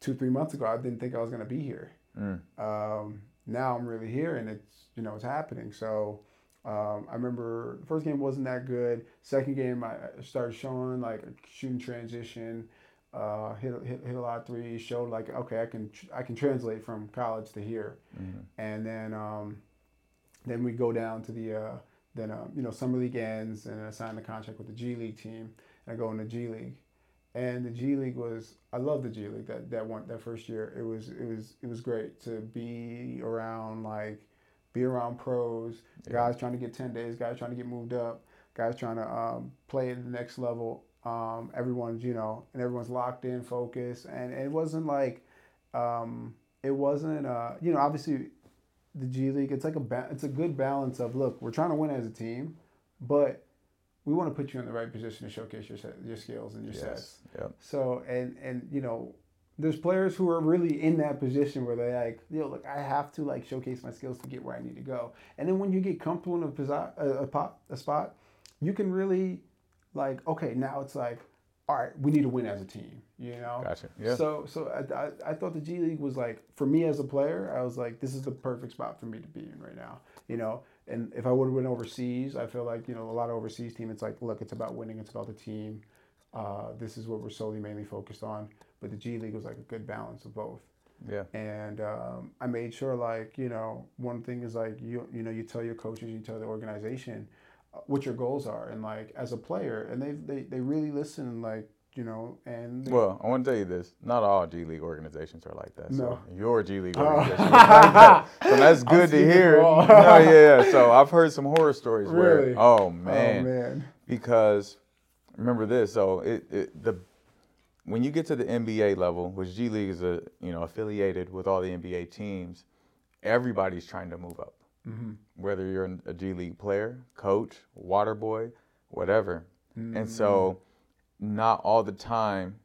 two three months ago, I didn't think I was gonna be here. Mm. Um, now I'm really here and it's you know it's happening. So. Um, I remember the first game wasn't that good. Second game, I started showing like shooting transition, uh, hit, hit hit a lot of threes. Showed like okay, I can I can translate from college to here, mm-hmm. and then um, then we go down to the uh, then um, you know summer league ends and I sign the contract with the G League team and I go in the G League, and the G League was I love the G League that that one that first year it was it was it was great to be around like be around pros yeah. guys trying to get 10 days guys trying to get moved up guys trying to um, play at the next level um, everyone's you know and everyone's locked in focused and, and it wasn't like um, it wasn't uh, you know obviously the G League it's like a ba- it's a good balance of look we're trying to win as a team but we want to put you in the right position to showcase your your skills and your yes. sets. Yep. So and and you know, there's players who are really in that position where they're like, yo, look, I have to like showcase my skills to get where I need to go. And then when you get comfortable in a, a, a, a spot, you can really like, okay, now it's like, all right, we need to win as a team. You know. Gotcha. Yeah. So so I, I, I thought the G League was like for me as a player, I was like, this is the perfect spot for me to be in right now. You know, and if I would have went overseas, I feel like you know a lot of overseas team. It's like, look, it's about winning. It's about the team. Uh, this is what we're solely mainly focused on. But the G League was like a good balance of both. Yeah. And um, I made sure, like you know, one thing is like you you know you tell your coaches, you tell the organization uh, what your goals are, and like as a player, and they they they really listen. Like you know, and well, I want to tell you this: not all G League organizations are like that. No, so your G League oh. organization, so that's good to hear. no, yeah. So I've heard some horror stories really? where, oh man, oh man, because remember this. So it, it the when you get to the NBA level, which G League is a you know affiliated with all the NBA teams, everybody's trying to move up. Mm-hmm. Whether you're a G League player, coach, water boy, whatever, mm-hmm. and so not all the time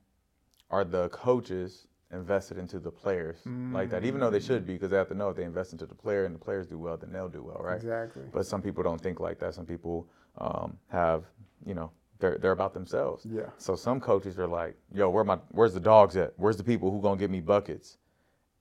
are the coaches invested into the players mm-hmm. like that, even though they should be because they have to know if they invest into the player and the players do well, then they'll do well, right? Exactly. But some people don't think like that. Some people um, have, you know, they're they're about themselves. Yeah. So some coaches are like, "Yo, where my where's the dogs at? Where's the people who gonna give me buckets?"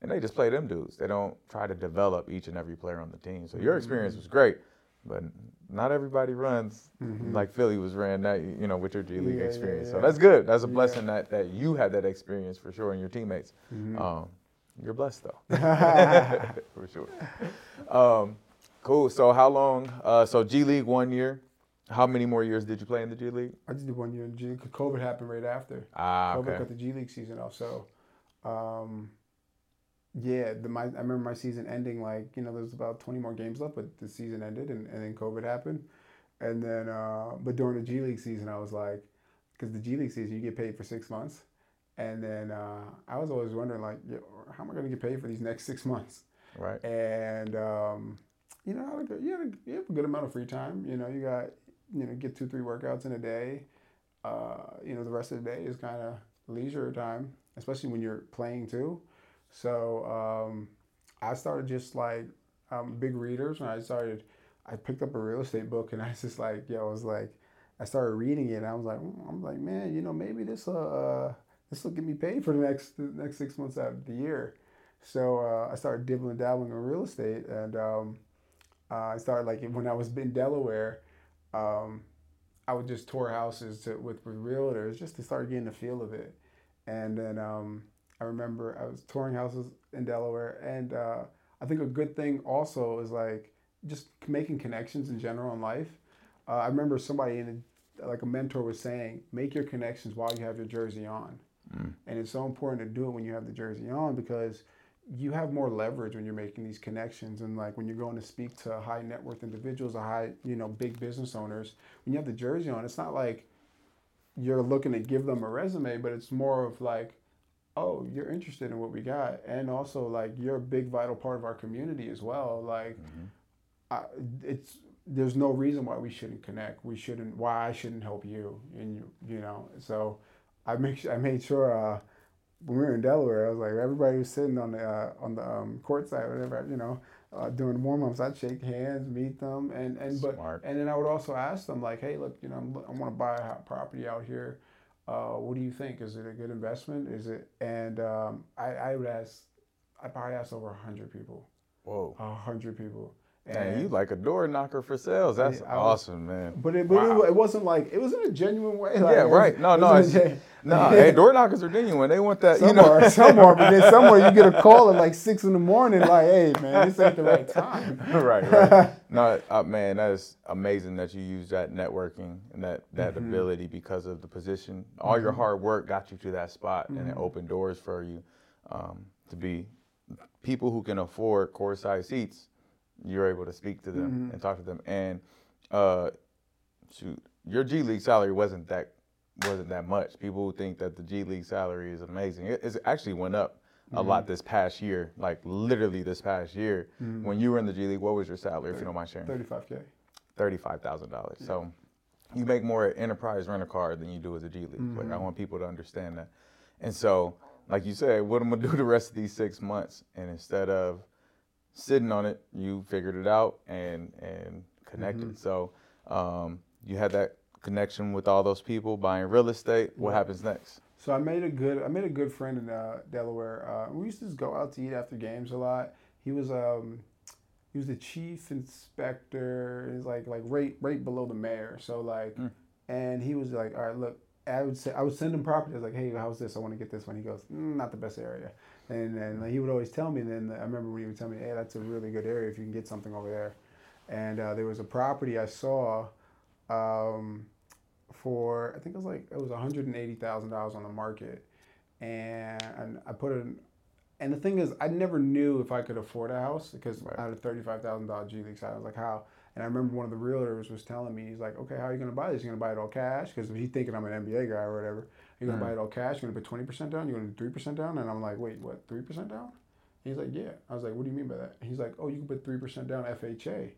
And they just play them dudes. They don't try to develop each and every player on the team. So your experience was great, but not everybody runs mm-hmm. like Philly was ran that you know with your G League yeah, experience. Yeah, yeah. So that's good. That's a blessing that that you had that experience for sure, and your teammates. Mm-hmm. Um, you're blessed though, for sure. Um, cool. So how long? Uh, so G League one year. How many more years did you play in the G League? I just did one year in G League. COVID happened right after. Ah, okay. COVID cut the G League season off. So, um, yeah, the my I remember my season ending like you know there's about 20 more games left, but the season ended and, and then COVID happened, and then uh, but during the G League season I was like, because the G League season you get paid for six months, and then uh, I was always wondering like, how am I gonna get paid for these next six months? Right. And um, you know you have, a, you have a good amount of free time. You know you got you know get two three workouts in a day. Uh, you know the rest of the day is kind of leisure time, especially when you're playing too. So um, I started just like um, big readers when I started. I picked up a real estate book and I was just like, yo, I was like, I started reading it and I was like, mm, I'm like, man, you know, maybe this uh this will get me paid for the next the next six months out of the year. So uh, I started dibbling dabbling in real estate and um, uh, I started like when I was in Delaware. Um, I would just tour houses to, with, with realtors just to start getting the feel of it. And then um, I remember I was touring houses in Delaware, and uh, I think a good thing also is like just making connections in general in life. Uh, I remember somebody in a, like a mentor was saying, make your connections while you have your jersey on, mm. and it's so important to do it when you have the jersey on because you have more leverage when you're making these connections and like when you're going to speak to high net worth individuals or high you know big business owners when you have the jersey on it's not like you're looking to give them a resume but it's more of like oh, you're interested in what we got, and also like you're a big vital part of our community as well. Like, mm-hmm. I, it's there's no reason why we shouldn't connect. We shouldn't. Why I shouldn't help you, and you, you know. So, I make I made sure uh, when we were in Delaware, I was like everybody was sitting on the uh, on the um, court side, whatever, you know. Uh, during warm ups, I'd shake hands, meet them, and and but Smart. and then I would also ask them like, hey, look, you know, I'm, I want to buy a property out here uh, what do you think? Is it a good investment? Is it? And um, I, I would ask, I probably asked over hundred people. Whoa. A hundred people, And you like a door knocker for sales. That's I awesome, man. But it, but Wow. it, it wasn't like it was in a genuine way. Like, yeah, right. No, no, was in a it's, gen- no. Hey, door knockers are genuine. They want that. Some you know, are, some are, but then somewhere you get a call at like six in the morning, like, "Hey, man, this ain't the right time." right, right. No, uh, man, that is amazing that you use that networking and that that Mm-hmm. ability because of the position. All your hard work got you to that spot, and it Mm-hmm. opened doors for you um, to be people who can afford core size seats. You're able to speak to them Mm-hmm. and talk to them, and uh, shoot, your G League salary wasn't that wasn't that much. People think that the G League salary is amazing. It, it's actually went up a lot Mm-hmm. this past year, like literally this past year. When you were in the G League, what was your salary, if you don't mind sharing? Thirty-five k. Thirty-five thousand dollars. So you make more at enterprise rent a car than you do as a G League player. Mm-hmm. I want people to understand that. And so, like you said, what I'm gonna do the rest of these six months, and instead of sitting on it, you figured it out and and connected. Mm-hmm. So um, you had that connection with all those people buying real estate. What happens next? So I made a good I made a good friend in uh, Delaware. Uh, we used to just go out to eat after games a lot. He was um he was the chief inspector. He's like like right right below the mayor. So like, and he was like, all right, look. I would say I would send him property. I was like, "Hey, how's this? I want to get this one." He goes, mm, "Not the best area," and like, he would always tell me. And then I remember when he would tell me, "Hey, that's a really good area if you can get something over there." And uh, there was a property I saw um, for I think it was like it was one hundred and eighty thousand dollars on the market, and, and I put it. In, and the thing is, I never knew if I could afford a house because I had a thirty-five thousand dollar G League side. I was like, how? And I remember one of the realtors was telling me, he's like, okay, how are you gonna buy this? You gonna buy it all cash? Because he's thinking I'm an NBA guy or whatever. You're gonna buy it all cash. You're gonna put twenty percent down. You're gonna do three percent down. And I'm like, wait, what? Three percent down? He's like, yeah. I was like, what do you mean by that? He's like, oh, you can put three percent down FHA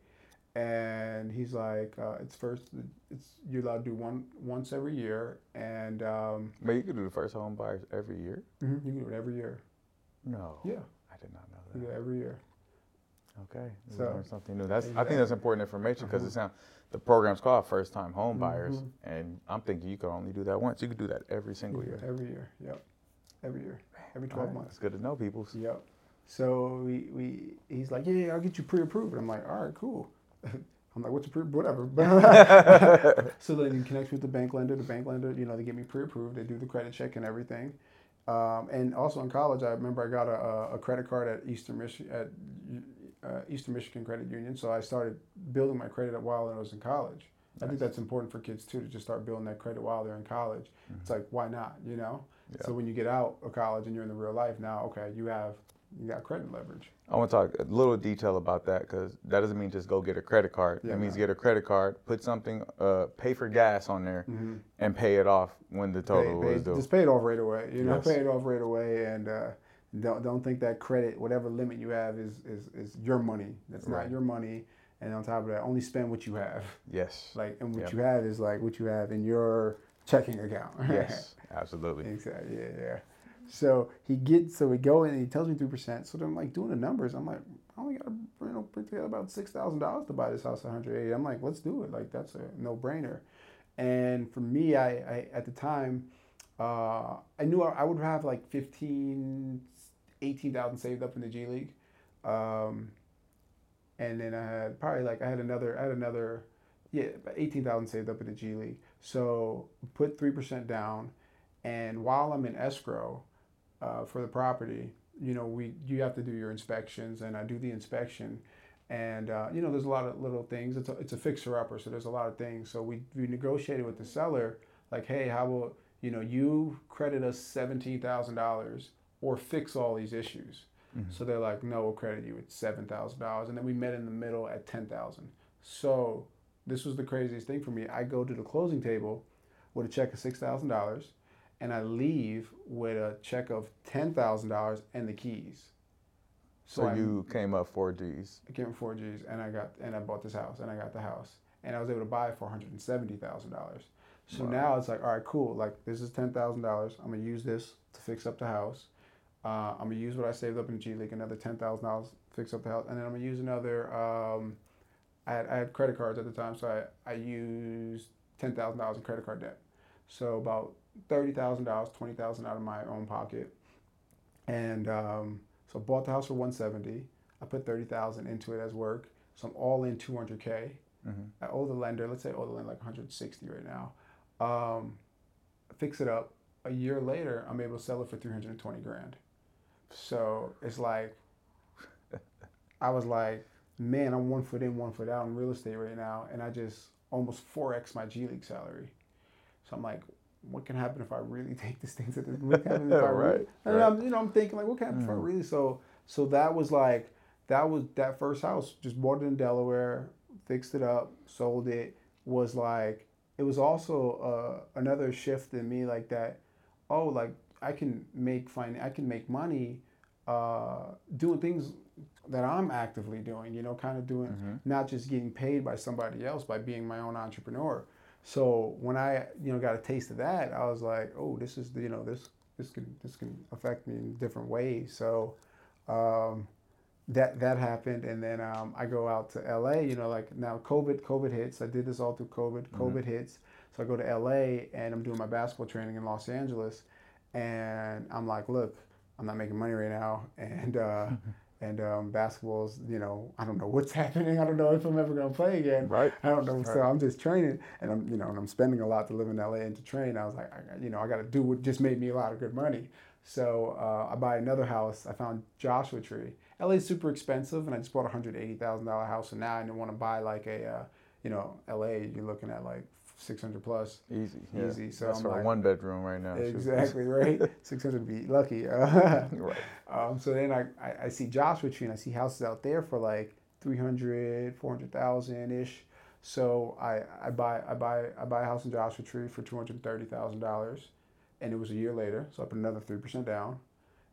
and he's like, uh, it's first, it's you're allowed to do one once every year, and um, But you could do the first home buyers every year. you can do it every year. No. Yeah, I did not know that. do it every year. Okay, So- learned something new. That's I think that's important information because it sounds the program's called First Time Home Buyers, Mhm. and I'm thinking you can only do that once. You could do that every single year. Every year. Yep. Every year. Every twelve right, months. It's good to know, people. Yep. So we, we he's like, yeah, yeah, I'll get you pre-approved. And I'm like, all right, cool. I'm like, what's a pre? Whatever. so then you connect with the bank lender. The bank lender, you know, they get me pre-approved. They do the credit check and everything. Um, and also in college, I remember I got a, a credit card at Eastern Michigan at uh, Eastern Michigan Credit Union. So I started building my credit while I was in college. I think that's important for kids too to just start building that credit while they're in college. It's like why not, you know? Yeah. So when you get out of college and you're in the real life now, okay, you have you got credit leverage. I want to talk a little detail about that because that doesn't mean just go get a credit card. Yeah, it means no. get a credit card, put something, uh, pay for gas on there, and pay it off when the total Pay- pay- is due. just pay it off right away. You know, Yes. pay it off right away, and uh, don't don't think that credit, whatever limit you have, is is, is your money. That's Right. not your money. And on top of that, only spend what you have. Yes. Like, and what Yep. you have is like what you have in your checking account. yes. Absolutely. Exactly. Yeah, yeah. So he gets so we go in and he tells me three percent. So then I'm like doing the numbers. I'm like, I only got to you know put together about six thousand dollars to buy this house at 180. I'm like, let's do it. Like that's a no brainer. And for me, I, I at the time, uh, I knew I, I would have like 15, 18,000 saved up in the G League. Um, and then I had probably like I had another I had another yeah eighteen thousand saved up in the G League. So put three percent down, and while I'm in escrow uh, for the property, you know we you have to do your inspections, and I do the inspection, and uh, you know there's a lot of little things. It's a it's a fixer upper, so there's a lot of things. So we we negotiated with the seller like, hey, how will you know you credit us seventeen thousand dollars or fix all these issues. Mm-hmm. So they're like, no, we'll credit you at seven thousand dollars, and then we met in the middle at ten thousand. So this was the craziest thing for me. I go to the closing table with a check of six thousand dollars, and I leave with a check of ten thousand dollars and the keys. So I- you came up four G's. I came up four G's, and I got and I bought this house, and I got the house, and I was able to buy it for one hundred and seventy thousand dollars. So Wow. now it's like, all right, cool. Like this is ten thousand dollars. I'm gonna use this to fix up the house. Uh, I'm gonna use what I saved up in G League, another ten thousand dollars, fix up the house, and then I'm gonna use another. Um, I had I had credit cards at the time, so I I used ten thousand dollars in credit card debt. So about thirty thousand dollars, twenty thousand out of my own pocket, and um, so I bought the house for one seventy. I put thirty thousand into it as work. So I'm all in 200k. Mm-hmm. Owe the lender, let's say I owe the lender like 160 right now. Um, fix it up. A year later, I'm able to sell it for 320 grand. So it's like, I was like, man, I'm one foot in, one foot out in real estate right now, and I just almost 4x my G League salary. So I'm like, what can happen if I really take this thing to the what can happen if I really, Right, and right. I'm, you know, I'm thinking like, what can happen if I Mm. really so so that was like that was that first house just bought it in Delaware, fixed it up, sold it. Was like it was also uh, another shift in me like that. Oh, like I can make fine, I can make money uh, doing things that I'm actively doing. You know, kind of doing Mhm. not just getting paid by somebody else by being my own entrepreneur. So when I you know got a taste of that, I was like, oh, this is the, you know this this can this can affect me in different ways. So um, that that happened, and then um, I go out to LA. You know, like now COVID COVID hits. I did this all through COVID. COVID hits, so I go to LA and I'm doing my basketball training in Los Angeles, and I'm like, look, I'm not making money right now, and. Uh, And um, basketball's, you know, I don't know what's happening. I don't know if I'm ever gonna play again. Right. I don't know. So I'm just training, and I'm, you know, and I'm spending a lot to live in LA and to train. I was like, I, you know, I got to do what just made me a lot of good money. So uh, I buy another house. I found Joshua Tree. LA's super expensive, and I just bought a hundred eighty thousand dollar house. And now I want to buy like a, uh, you know, LA. You're looking at like six hundred plus. Easy. Yeah. Easy, so That's I'm like- one bedroom right now. Exactly right. Six hundred would be lucky. right. Um, so then I, I, I see Joshua Tree and I see houses out there for like 300, 400,000 ish. So I, I buy I buy I buy a house in Joshua Tree for two hundred thirty thousand dollars, and it was a year later. So I put another three percent down,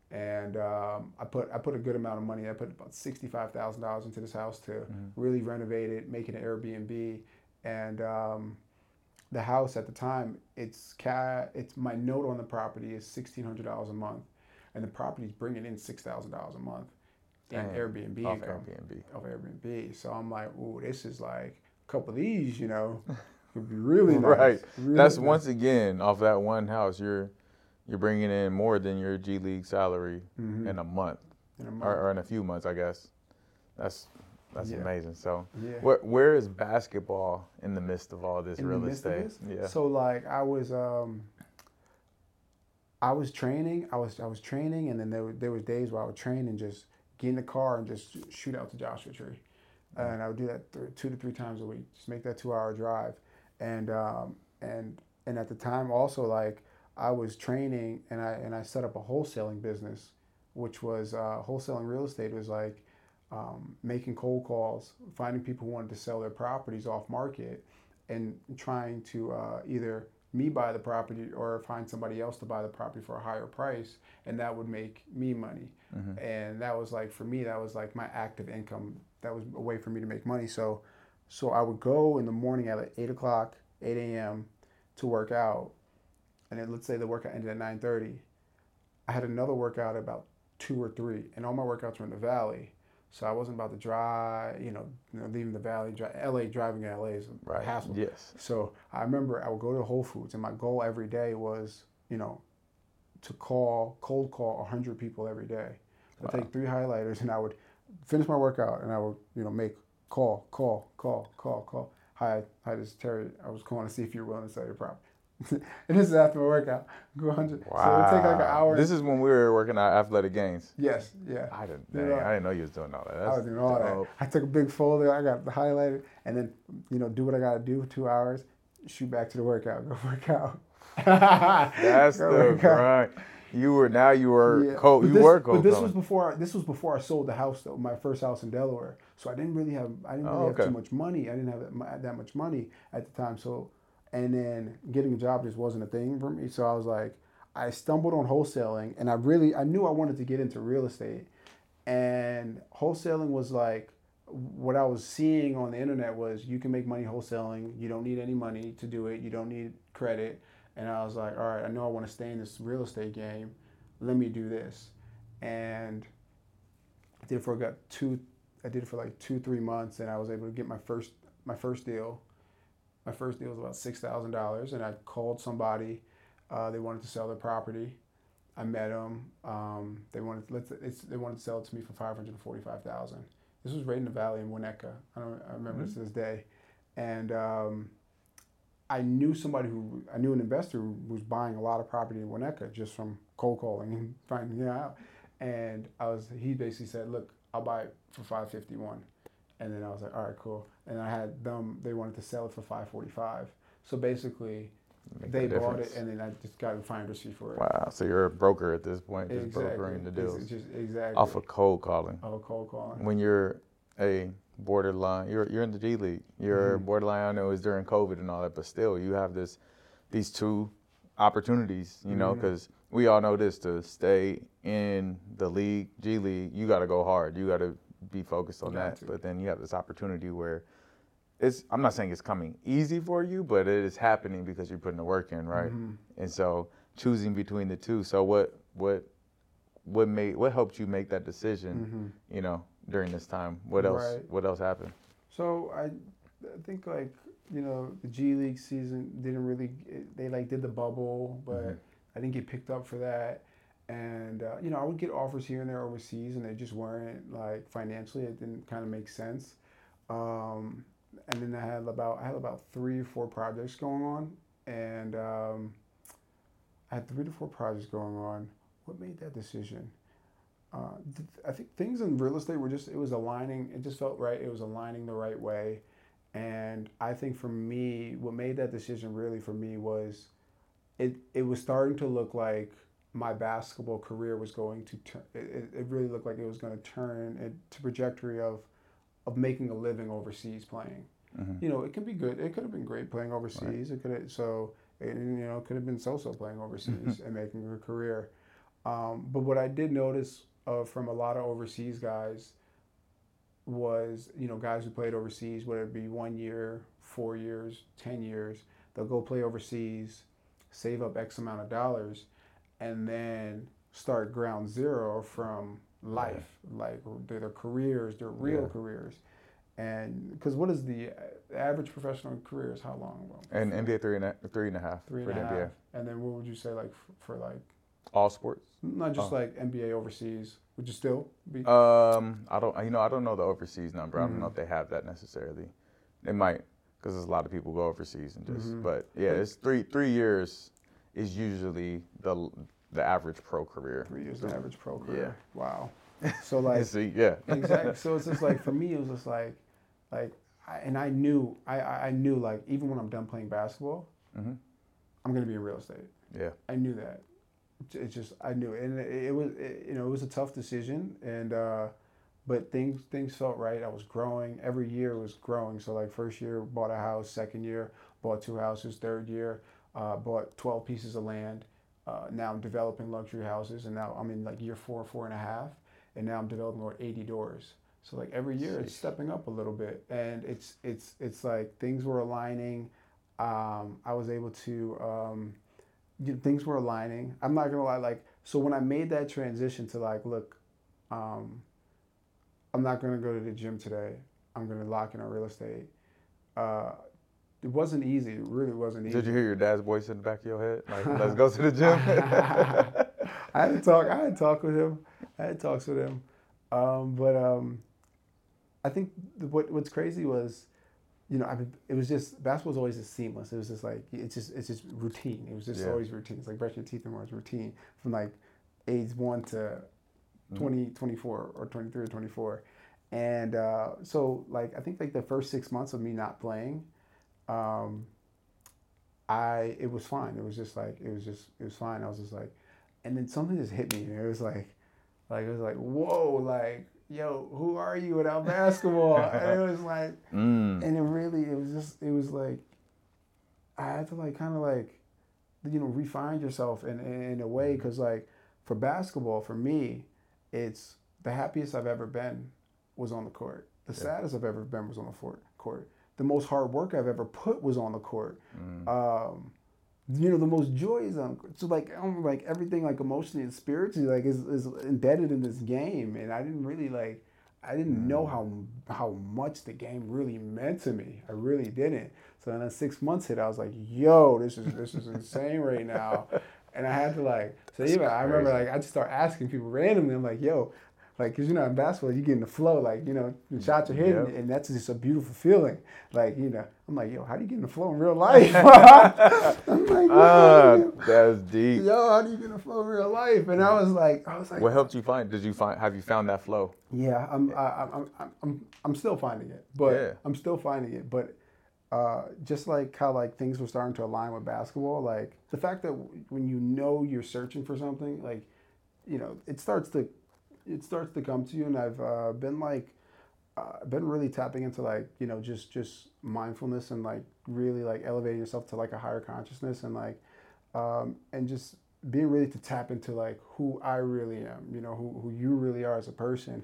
and um, I put I put a good amount of money. I put about sixty five thousand dollars into this house to really renovate it, make it an Airbnb, and um, the house at the time it's ca- it's my note on the property is sixteen hundred dollars a month, and the property's bringing in six thousand dollars a month in. Airbnb Off income Airbnb. of Airbnb. So I'm like, ooh, this is like a couple of these, you know, could be really nice. Right. really That's nice. once again off that one house. You're you're bringing in more than your G League salary Mhm. in a month, In a month. or, or in a few months, I guess. That's that's Yeah. amazing. So, Yeah. where where is basketball in the midst of all this in real the midst of estate? Yeah. So like I was um I was training, I was I was training and then there were there was days where I would train and just get in the car and just shoot out to Joshua Tree. And I would do that th- two to three times a week. Just make that two hour drive. And um and and at the time also like I was training and I and I set up a wholesaling business, which was uh, wholesaling real estate was like um, making cold calls, finding people who wanted to sell their properties off market, and trying to uh, either me buy the property or find somebody else to buy the property for a higher price, and that would make me money. And that was like for me, that was like my active income. That was a way for me to make money. So, so I would go in the morning at like eight o'clock, eight a.m. to work out, and then let's say the workout ended at nine thirty. I had another workout at about two or three, and all my workouts were in the valley. So I wasn't about to drive, you know, you know leaving the valley. Dri- LA driving in LA is a right. hassle. Yes. So I remember I would go to Whole Foods, and my goal every day was, you know, to call, cold call 100 people every day. So I'd take three highlighters, and I would finish my workout, and I would, you know, make call, call, call, call, call. Hi, hi, this is Terry. I was calling to see if you're willing to sell your property. And this is after my workout. Go 100. So it would take like an hour. This is when we were working out Athletic gains. yes, yeah. I didn't. Dang, I didn't know you was doing all that. I was doing all dope. that. I took a big folder. I got the highlighted, and then you know do what I got to do for two hours. Shoot back to the workout. Go work out. That's Go the grind. You were now you were Yeah. cold. But You this, were cold. But this was before. I, this was before I sold the house, though. My first house in Delaware. So I didn't really have. I didn't really Oh, have too much money. I didn't have that, that much money at the time. So, and then getting a job just wasn't a thing for me. So I was like, I stumbled on wholesaling, and I really, I knew I wanted to get into real estate, and wholesaling was like. What I was seeing on the internet was you can make money wholesaling. You don't need any money to do it. You don't need credit. And I was like, all right, I know I want to stay in this real estate game. Let me do this. And I did it for got two. I did it for like two, three months, and I was able to get my first my first deal. My first deal was about six thousand dollars, and I called somebody. Uh, they wanted to sell their property. I met them. Um, they wanted let's it's, they wanted to sell it to me for five hundred forty five thousand. this was right in the valley in Winnetka. I don't I remember Mhm. to this day, and um, I knew somebody who I knew an investor who was buying a lot of property in Winnetka just from cold calling and finding it out. And I was he basically said, look, I'll buy it for five fifty one, and then I was like, all right, cool. And I had them they wanted to sell it for five forty five. So basically, Make they bought it, and then I just got a finder's fee for it. Wow. So you're a broker at this point, just Exactly. brokering the It's deals just exactly off of cold calling. Off oh cold calling. When you're a borderline, you're you're in the G League. You're Mhm. borderline. I know it's during COVID and all that, but still, you have this these two opportunities. You know, Mhm. because we all know this: to stay in the league, G League, you got to go hard. You got to be focused on that. to. But then you have this opportunity where it's. I'm not saying it's coming easy for you, but it is happening because you're putting the work in, right? Mhm. And so choosing between the two. So what what what made what helped you make that decision? Mhm. You know, during this time. What else? Right. What else happened? So I, I think like you know the G League season didn't really they like did the bubble, but Mhm. I didn't get picked up for that. And uh, you know I would get offers here and there overseas, and they just weren't like financially it didn't kind of make sense. Um, and then I had about I had about three or four projects going on, and um, I had three to four projects going on. What made that decision? Uh, th- I think things in real estate were just it was aligning. It just felt right. It was aligning the right way, and I think for me, what made that decision really for me was, it it was starting to look like my basketball career was going to turn. It, it- really looked like it was going to turn into trajectory of, of making a living overseas playing. Mhm. You know, it can be good. It could have been great playing overseas. It could have so you know it could have been so-so playing overseas and making a career. Um, but what I did notice uh, from a lot of overseas guys was, you know, guys who played overseas, whether it be one year, four years, 10 years, they'll go play overseas, save up X amount of dollars, and then start ground zero from life, like their, their careers, their real Yeah. careers. And because what is the uh, average professional career is how long? Well, And NBA three and a, three and a half three for and a half. NBA. And then what would you say like f- for like All sports. not just Oh. like NBA overseas? Would you still be? Um, I don't. You know, I don't know the overseas number. I don't know Mhm. if they have that necessarily. They might, because there's a lot of people go overseas and just. Mhm. But yeah, it's three three years is usually the the average pro career. Three years the average pro career. Yeah. Wow. So like See, yeah. exactly. So it's just like for me, it was just like, like, I, and I knew, I, I knew like even when I'm done playing basketball, Mhm. I'm gonna be in real estate. Yeah. I knew that. It's just I knew it, and it, it was it, you know it was a tough decision, and uh, but things things felt right. I was growing every year was growing. So like first year bought a house, second year bought two houses, third year uh, bought 12 pieces of land. Uh, now I'm developing luxury houses, and now I'm in like year four, four and a half, and now I'm developing over 80 doors. So like every year it's stepping up a little bit, and it's it's it's like things were aligning. Um, I was able to. Um, you know, things were aligning. I'm not gonna lie, like so when I made that transition to like, look, um, I'm not gonna go to the gym today. I'm gonna lock in on real estate. Uh, it wasn't easy. It really wasn't easy. Did you hear your dad's voice in the back of your head? Like, let's go to the gym. I had to talk. I had talk with him. I had talks with him. Um, but um, I think th- what what's crazy was, you know, I mean, it was just basketball was always just seamless. It was just like it's just it's just routine. It was just Yeah. always routine. It's like brushing your teeth and more. It's routine from like age one to 20, 24 or 23 or 24. And uh, so like I think like the first six months of me not playing, um, I it was fine. It was just like it was just it was fine. I was just like, and then something just hit me. And it was like, like it was like whoa, like yo, who are you without basketball? and it was like, mm. and it really it was just it was like, I had to like kind of like, you know, refine yourself in in, in a way because like for basketball for me, it's the happiest I've ever been was on the court. The Yeah. saddest I've ever been was on the court. The most hard work I've ever put was on the court Mm. um, you know, the most joy is on. So like, I'm like everything like emotionally and spiritually like is, is embedded in this game, and I didn't really like, I didn't know how how much the game really meant to me. I really didn't. So then, six months hit, I was like, yo, this is this is insane right now, and I had to like, so even I remember like I just start asking people randomly. I'm like, yo. Like, cause you know in basketball you get in the flow, like you know the shots are hitting, Yep. and that's just a beautiful feeling. Like you know, I'm like, yo, how do you get in the flow in real life? I'm like, yo, that's deep. yo, how do you get in the flow in real life? And I was like, I was like, What helped you find? Did you find? Have you found that flow? yeah, I'm, I, I'm, I'm, I'm, I'm still finding it, but Yeah. I'm still finding it. But uh, just like how like things were starting to align with basketball, like the fact that when you know you're searching for something, like you know, it starts to, it starts to come to you. And I've uh, been like, uh, been really tapping into like you know just just mindfulness and like really like elevating yourself to like a higher consciousness and like um, and just being really to tap into like who I really am, you know, who, who you really are as a person.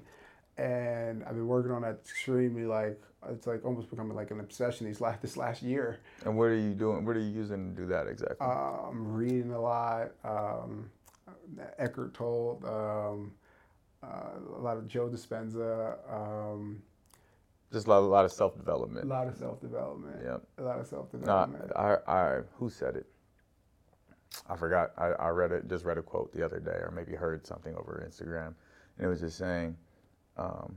And I've been working on that extremely like it's like almost becoming like an obsession these last this last year. And what are you doing? What are you using to do that exactly? I'm reading a lot. Um, Eckhart Tolle, um, a lot of Joe Dispenza, um, Just a lot, a lot of self development. a lot of self development. Yep. A lot of self No, development. I, I, who said it? I forgot. I, I read it, just read a quote the other day, or maybe heard something over Instagram, and it was just saying, um,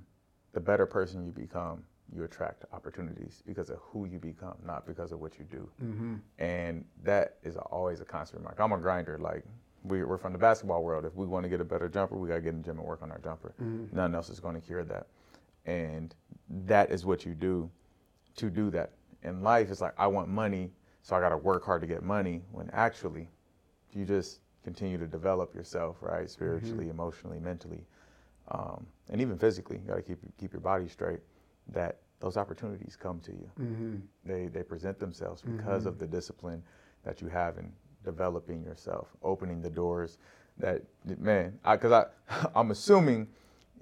the better person you become, you attract opportunities because of who you become, not because of what you do. mm-hmm. And that is always a constant remark. I'm a grinder. Like we, we're from the basketball world. If we want to get a better jumper, we gotta get in the gym and work on our jumper. Mhm. Nothing else is going to cure that. And that is what you do to do that. In life, it's like I want money, so I gotta work hard to get money. When actually, you just continue to develop yourself, right? Spiritually, emotionally, mentally, um, and even physically. You gotta keep keep your body straight. That those opportunities come to you Mm-hmm. they they present themselves because of the discipline that you have in developing yourself, opening the doors. That man, I because I, I'm assuming,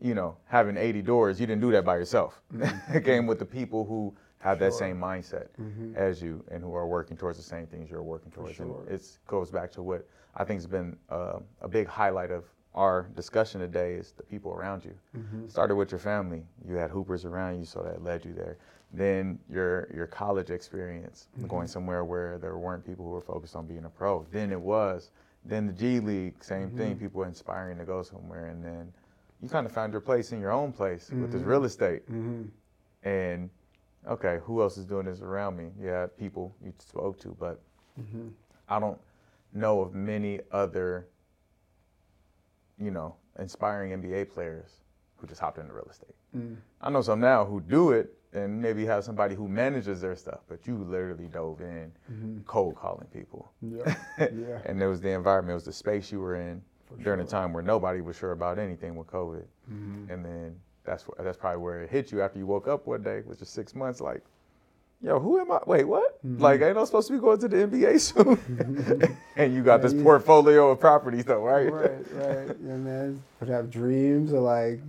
you know, having 80 doors, you didn't do that by yourself. it came with the people who have that same mindset Mhm. as you and who are working towards the same things you're working towards. sure. And it goes back to what I think has been uh, a big highlight of our discussion today is the people around you. Mm-hmm. Started with your family. You had hoopers around you, so that led you there. Then your your college experience, going somewhere where there weren't people who were focused on being a pro. Then it was. Then the G League, same thing. People were inspiring to go somewhere, and then you kind of found your place in your own place with this real estate. Mm-hmm. And okay, who else is doing this around me? Yeah, people you spoke to, but Mm-hmm. I don't know of many other, you know, inspiring NBA players who just hopped into real estate. Mm. I know some now who do it and maybe have somebody who manages their stuff, but you literally dove in Mm-hmm. cold calling people. Yeah. Yeah. and it was the environment, it was the space you were in For during sure. a time where nobody was sure about anything with COVID. Mm-hmm. And then that's that's probably where it hit you after you woke up one day, which is six months. Like, yo, who am I? Wait, what? Mm-hmm. Like, ain't I supposed to be going to the NBA soon? and you got Yeah, this you- portfolio of properties, though, right? right, right. Yeah, man. But have dreams of like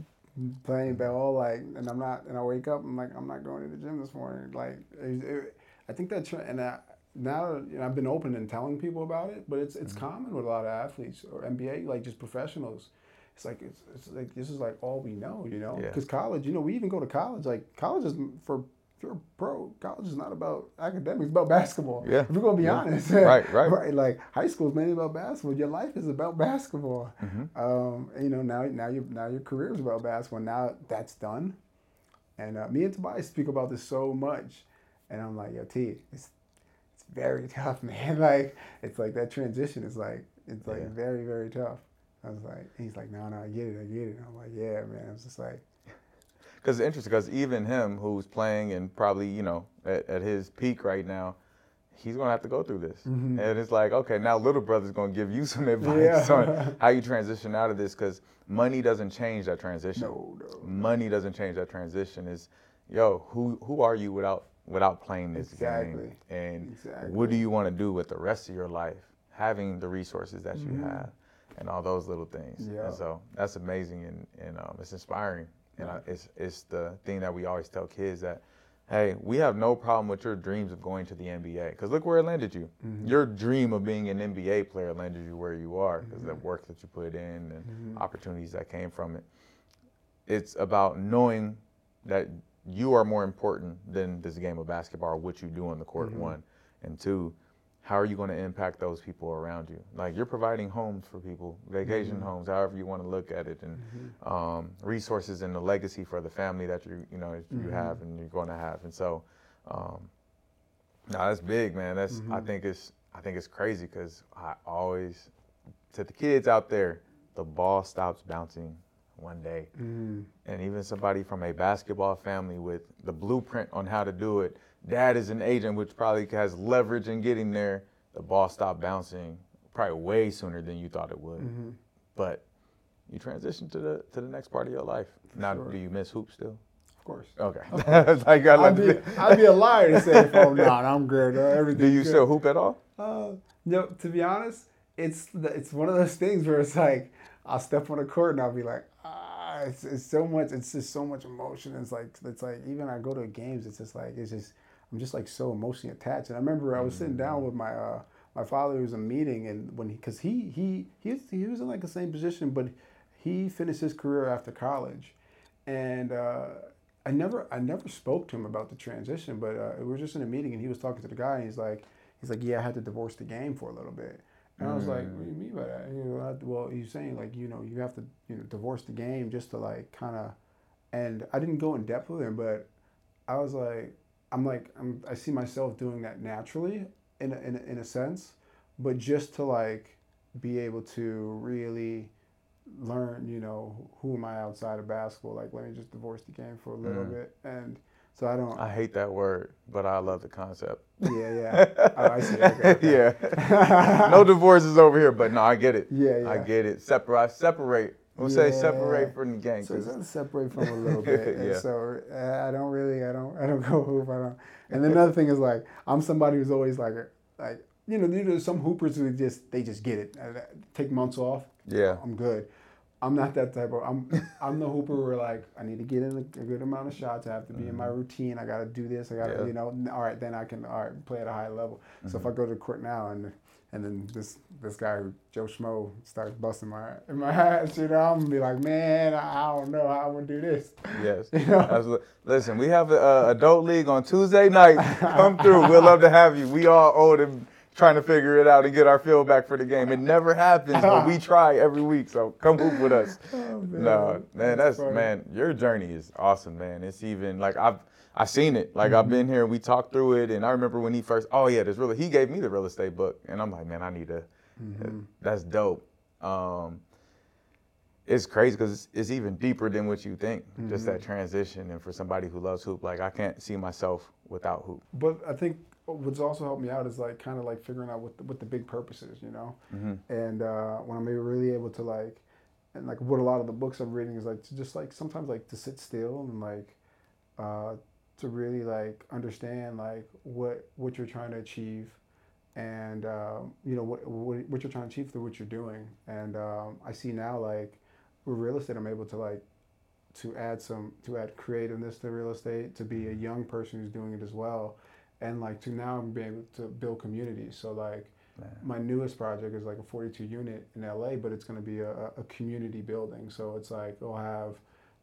playing ball, like, and I'm not, and I wake up, I'm like, I'm not going to the gym this morning. Like, it, it, I think that, tre- and I, now you know, I've been open and telling people about it, but it's it's Mm-hmm. common with a lot of athletes or NBA, like just professionals. It's like it's, it's like this is like all we know, you know. Yeah. Because college, you know, we even go to college. Like college is for you're pro, college is not about academics, it's about basketball. Yeah. If we're gonna be Yeah. honest. Right, right. right. Like high school is mainly about basketball. Your life is about basketball. Mm-hmm. Um, and, you know, now now your now your career is about basketball. Now that's done. And uh, me and Tobias speak about this so much, and I'm like, yo, T, it's it's very tough, man. Like it's like that transition is like it's like Yeah. very very tough. I was like, he's like, no, no, I get it, I get it. I'm like, yeah, man. I was just like, Because it's interesting, because even him, who's playing and probably, you know, at, at his peak right now, he's going to have to go through this. Mhm. And it's like, okay, now little brother's going to give you some advice Yeah. on how you transition out of this, because money doesn't change that transition. no, no. Money doesn't change that transition. Is, yo, who who are you without without playing this Exactly. game? And Exactly. what do you want to do with the rest of your life, having the resources that you Mhm. have, and all those little things. Yeah. And so that's amazing and, and um, it's inspiring. And I, it's it's the thing that we always tell kids that, hey, we have no problem with your dreams of going to the NBA. Because look where it landed you. Mhm. Your dream of being an NBA player landed you where you are because the Mhm. work that you put in and Mhm. opportunities that came from it. It's about knowing that you are more important than this game of basketball or what you do on the court, Mhm. one. And two, how are you going to impact those people around you? Like you're providing homes for people, vacation Mhm. homes, however you want to look at it, and Mhm. um, resources and the legacy for the family that you you know you Mhm. have and you're going to have. And so, um, no, that's big, man. That's I Mhm. think it's I think it's crazy because I always to the kids out there, the ball stops bouncing one day, Mm. and even somebody from a basketball family with the blueprint on how to do it. Dad is an agent, which probably has leverage in getting there. The ball stopped bouncing probably way sooner than you thought it would Mhm. but you transition to the to the next part of your life. now, sure. do you miss hoops still? Of course. Okay. like, I'd be, I'd be a liar to say, "Oh no, I'm good." Uh, everything. do you still hoop at all? Uh, no, to be honest, it's it's one of those things where it's like I'll step on the court and I'll be like, ah, it's, it's so much, it's just so much emotion. It's like it's like even I go to games, it's just like it's just I'm just like so emotionally attached. And I remember I was sitting down with my uh, my father. Was in a meeting, and when he because he he he was, he was in like the same position, but he finished his career after college, and. Uh, I never, I never spoke to him about the transition, but uh, we were just in a meeting and he was talking to the guy and he's like, he's like, yeah, I had to divorce the game for a little bit. And I was like, what do you mean by that? You know, I, well, he's saying like, you know, you have to, you know, divorce the game just to like kind of, and I didn't go in depth with him, but I was like, I'm like, I'm, I see myself doing that naturally in a, in a, in a sense, but just to like be able to really learn, you know, who am I outside of basketball? Like, let me just divorce the game for a little Mm. bit, and so I don't. I hate that word, but I love the concept. Yeah, yeah. Oh, I see. Okay, okay. yeah. no divorces over here, but no, I get it. Yeah, yeah. I get it. Separate. I Separate. We'll say separate from the gang. So 'cause- it's got to separate from a little bit. Yeah. so uh, I don't really, I don't, I don't go hoop. I don't. And another thing is like, I'm somebody who's always like, like you know, there's some hoopers who just they just get it. Uh, Take months off. yeah. I'm good. I'm not that type of. I'm I'm the hooper where like I need to get in a, a good amount of shots. I have to be in my routine. I got to do this. I got to Mm-hmm. Yeah. you know. All right, then I can all right play at a high level. So if Mm-hmm. I go to court now and and then this this guy Joe Schmo starts busting my in my ass, you know, I'm gonna be like, man, I, I don't know how I'm gonna do this. Yes. You know? Absolutely. Listen, we have a, uh adult league on Tuesday night. Come through. We'd love to have you. We all old and trying to figure it out and get our feel back for the game. It never happens, but we try every week. So come hoop with us. Oh, man. No, man, that's funny. man. Your journey is awesome, man. It's even like I've I've seen it. Like Mm-hmm. I've been here and we talked through it. And I remember when he first. Oh yeah, this really. He gave me the real estate book, and I'm like, man, I need to. Mm-hmm. That's dope. Um, it's crazy because it's, it's even deeper than what you think. Just Mm-hmm. that transition, and for somebody who loves hoop, like I can't see myself without hoop. But I think what's also helped me out is like kind of like figuring out what the, what the big purpose is, you know. And uh, when I'm really able to like, and like what a lot of the books I'm reading is like to just like sometimes like to sit still and like uh, to really like understand like what what you're trying to achieve and um, you know what, what what you're trying to achieve through what you're doing. And um, I see now like with real estate, I'm able to like to add some to add creativeness to real estate to be a young person who's doing it as well. And like to now be able to build communities. So like my newest project is like a 42 unit in la but it's going to be a, a community building. So it's like i'll have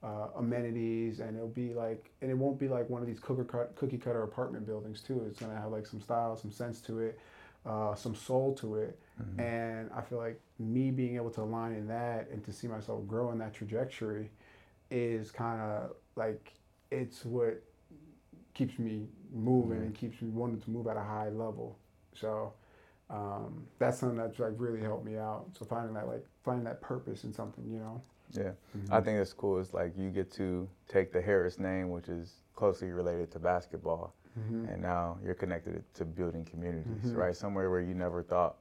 uh, amenities and it'll be like and it won't be like one of these cookie, cut, cookie cutter apartment buildings too it's to have like some style some sense to it uh, some soul to it and i feel like me being able to align in that and to see myself grow in that trajectory is kind of like it's what keeps me moving and keeps me wanting to move at a high level. So um, that's something that's like really helped me out. So finding that like finding that purpose in something, you know. Yeah, I mm-hmm. think it's cool. It's like you get to take the Harris name, which is closely related to basketball, mm-hmm. and now you're connected to building communities, mm-hmm. right? Somewhere where you never thought,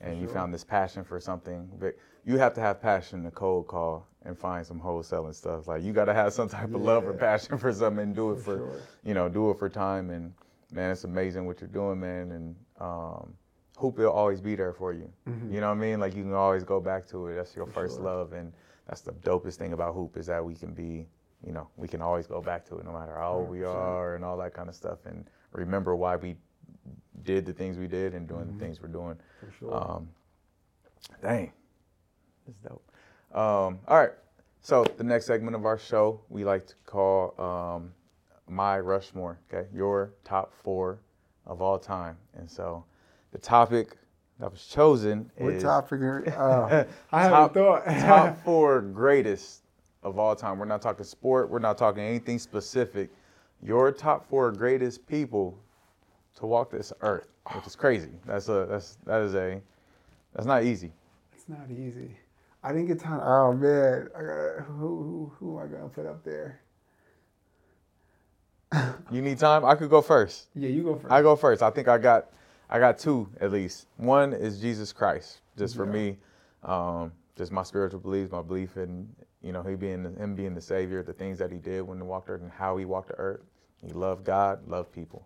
and you found this passion for something. But you have to have passion to cold call and find some wholesale and stuff. Like you got to have some type of love or passion for something and do it For for, sure. you know, do it for time. And man, it's amazing what you're doing, man. And um, it'll always be there for you. You know what I mean? Like you can always go back to it. That's your first sure. love, and that's the dopest thing about hoop is that we can be, you know, we can always go back to it no matter how old we are and all that kind of stuff, and remember why we did the things we did and doing the things we're doing. For sure. Um, dang, that's dope. Um, all right, so the next segment of our show we like to call um, my Rushmore. Okay, your top four of all time, and so the topic that was chosen What is topic? are- Uh, I haven't top, thought. top four greatest of all time. We're not talking sport. We're not talking anything specific. Your top four greatest people to walk this earth, which is crazy. That's a that's that is a that's not easy. It's not easy. I didn't get time. Oh man, I got who who who am I gonna put up there? You need time. I could go first. Yeah, you go first. I go first. I think I got I got two at least. One is Jesus Christ, just for Yeah. me, um, just my spiritual beliefs, my belief in you know he being him being the Savior, the things that he did when he walked earth, and how he walked the earth. He loved God, loved people,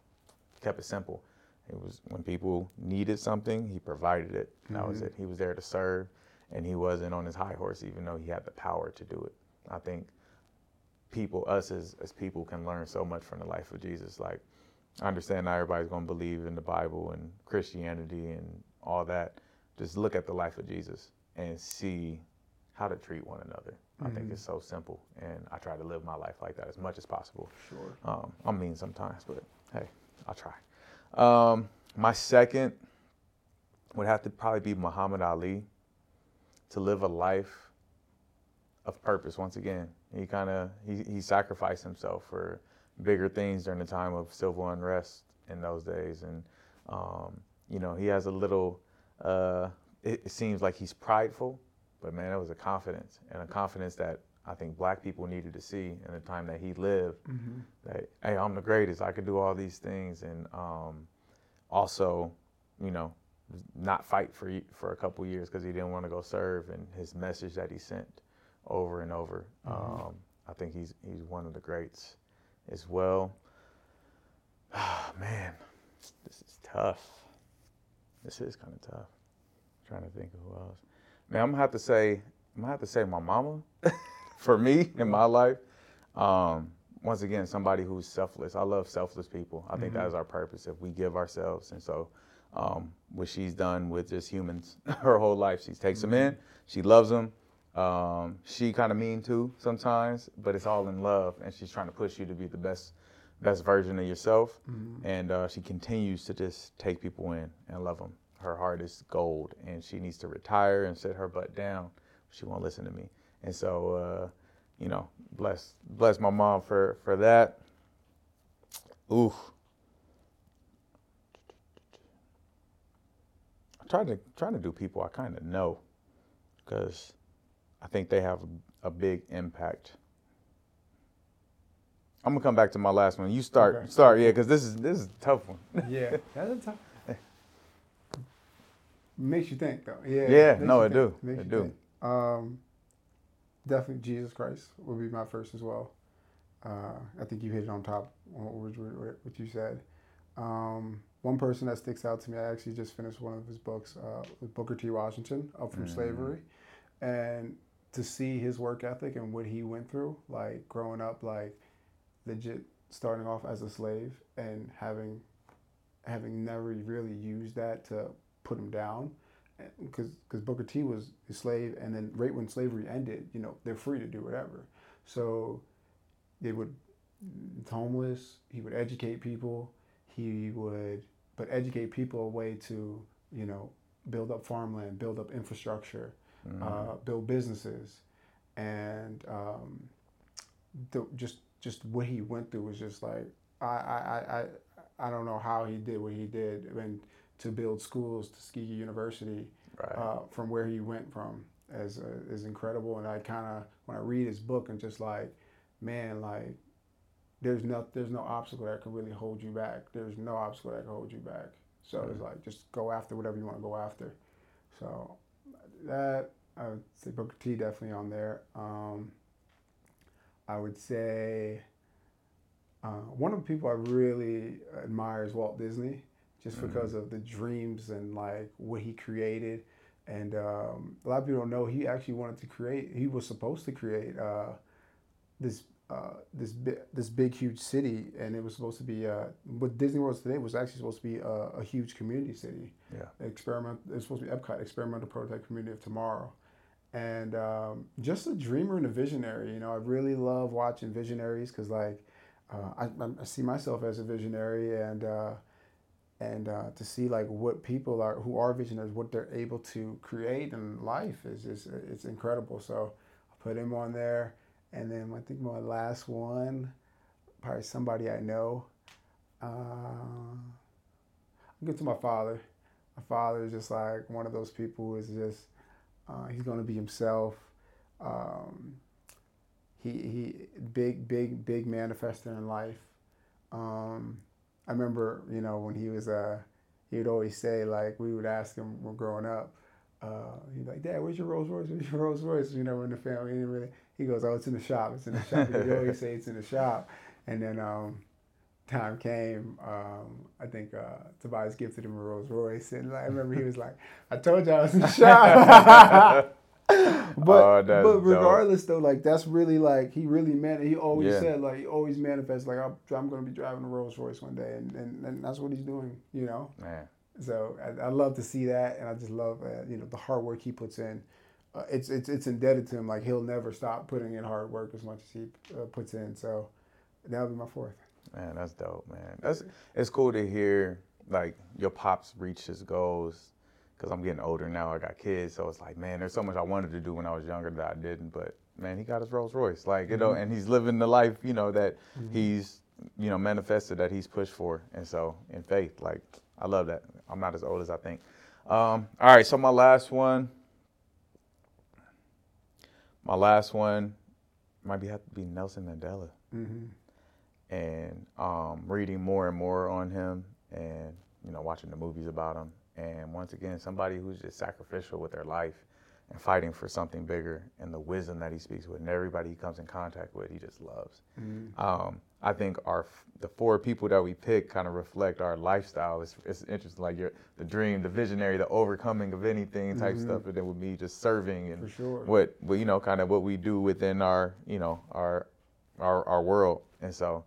kept it simple. It was when people needed something, he provided it. That was Mhm. it. He was there to serve, and he wasn't on his high horse, even though he had the power to do it. I think people, us as, as people, can learn so much from the life of Jesus. Like, I understand not everybody's going to believe in the Bible and Christianity and all that. Just look at the life of Jesus and see how to treat one another. I think Mhm. it's so simple, and I try to live my life like that as much as possible. Sure. Um, I'm mean sometimes, but hey, I'll try. Um, my second would have to probably be Muhammad Ali to live a life of purpose once again. He kind of he, he sacrificed himself for bigger things during the time of civil unrest in those days, and um, you know he has a little. Uh, it, it seems like he's prideful, but man, it was a confidence and a confidence that I think black people needed to see in the time that he lived. Hmm that hey i'm the greatest. I could do all these things. And um, also you know not fight for for a couple years because he didn't want to go serve and his message that he sent over and over. Mhm. um, i think he's he's one of the greats as well Ah, man this is tough this is kind of tough trying to think of who else man i'm gonna have to say i'm gonna have to say my mama for me in my life um, once again, somebody who's selfless. I love selfless people. I think that Mhm. is our purpose if we give ourselves. And so, um, what she's done with just humans her whole life, she takes them in, she loves them. Um, she kind of mean too sometimes, but it's all in love, and she's trying to push you to be the best, best version of yourself. hmm And uh, she continues to just take people in and love them. Her heart is gold, and she needs to retire and sit her butt down. She won't listen to me, and so uh, you know, bless bless my mom for for that. Oof. I try to trying to do people I kind of know, because I think they have a big impact. I'm gonna come back to my last one. You start, Okay. start, yeah, because this is this is a tough one. Yeah, that's a tough. Makes you think though. Yeah. Yeah, no, it think. do. Makes It do. Um, definitely Jesus Christ would be my first as well. Uh, I think you hit it on top what, what, what you said. Um, one person that sticks out to me, I actually just finished one of his books uh, with Booker T. Washington, Up from Mm. Slavery, and to see his work ethic and what he went through, like growing up, like legit starting off as a slave and having having never really used that to put him down eh, because because Booker T was a slave and then right when slavery ended you know they're free to do whatever. So they would homeless he would educate people he would but educate people a way to you know build up farmland build up infrastructure Mm. uh, build businesses, and um, the, just just what he went through was just like I, I, I, I don't know how he did what he did and to build schools, Tuskegee University, right. uh, from where he went from is uh, is incredible. And I kind of when I read his book and just like, man, like there's no there's no obstacle that can really hold you back. There's no obstacle that can hold you back. So it's like just go after whatever you want to go after. So that I would say Booker T definitely on there. Um, I would say uh, one of the people I really admire is Walt Disney, just Mhm. because of the dreams and like what he created. And um, a lot of people don't know he actually wanted to create. He was supposed to create uh, this uh, this bi- this big huge city, and it was supposed to be uh, what Disney World today was actually supposed to be a, a huge community city. Yeah. Experiment. It's supposed to be Epcot, experimental prototype community of tomorrow, and um, just a dreamer and a visionary. You know, I really love watching visionaries because like uh, I, I see myself as a visionary, and uh, and uh, to see like what people are who are visionaries, what they're able to create in life is just it's incredible. So I put him on there, and then I think my last one, probably somebody I know. Uh, I'll get to my father. My father is just like one of those people who is just uh, he's going to be himself. Um, he he big big big manifester in life. Um, I remember you know when he was uh he would always say like we would ask him when growing up. Uh, he's like, Dad, where's your Rolls Royce? Where's your Rolls Royce? You know, in the family, he, really, he goes, Oh, it's in the shop. It's in the shop. he always say it's in the shop. And then um, time came, um, I think uh, Tobias gifted him a Rolls Royce, and I remember he was like, "I told you I was in the shop." but oh, but regardless dope. though, like that's really like he really meant it. He always yeah. said like he always manifests like I'm, I'm going to be driving a Rolls Royce one day, and, and, and that's what he's doing. You know. Man. So I, I love to see that, and I just love uh, you know the hard work he puts in. Uh, it's it's it's indebted to him. Like he'll never stop putting in hard work as much as he uh, puts in. So that would be my fourth. Man, that's dope, man. That's it's cool to hear like your pops reach his goals because I'm getting older now. I got kids, so it's like, man, there's so much I wanted to do when I was younger that I didn't. But man, he got his Rolls Royce, like you know, mm-hmm. and he's living the life, you know, that mm-hmm. he's you know manifested that he's pushed for, and so in faith, like I love that. I'm not as old as I think. Um, all right, so my last one, my last one might be have to be Nelson Mandela. Mm-hmm. And um, reading more and more on him, and you know, watching the movies about him, and once again, somebody who's just sacrificial with their life and fighting for something bigger and the wisdom that he speaks with and everybody he comes in contact with, he just loves. Mm-hmm. Um, I think our the four people that we pick kind of reflect our lifestyle. It's, it's interesting, like your the dream, the visionary, the overcoming of anything type mm-hmm. stuff, and then with me just serving and sure. what, you know, kind of what we do within our you know our our our world. And so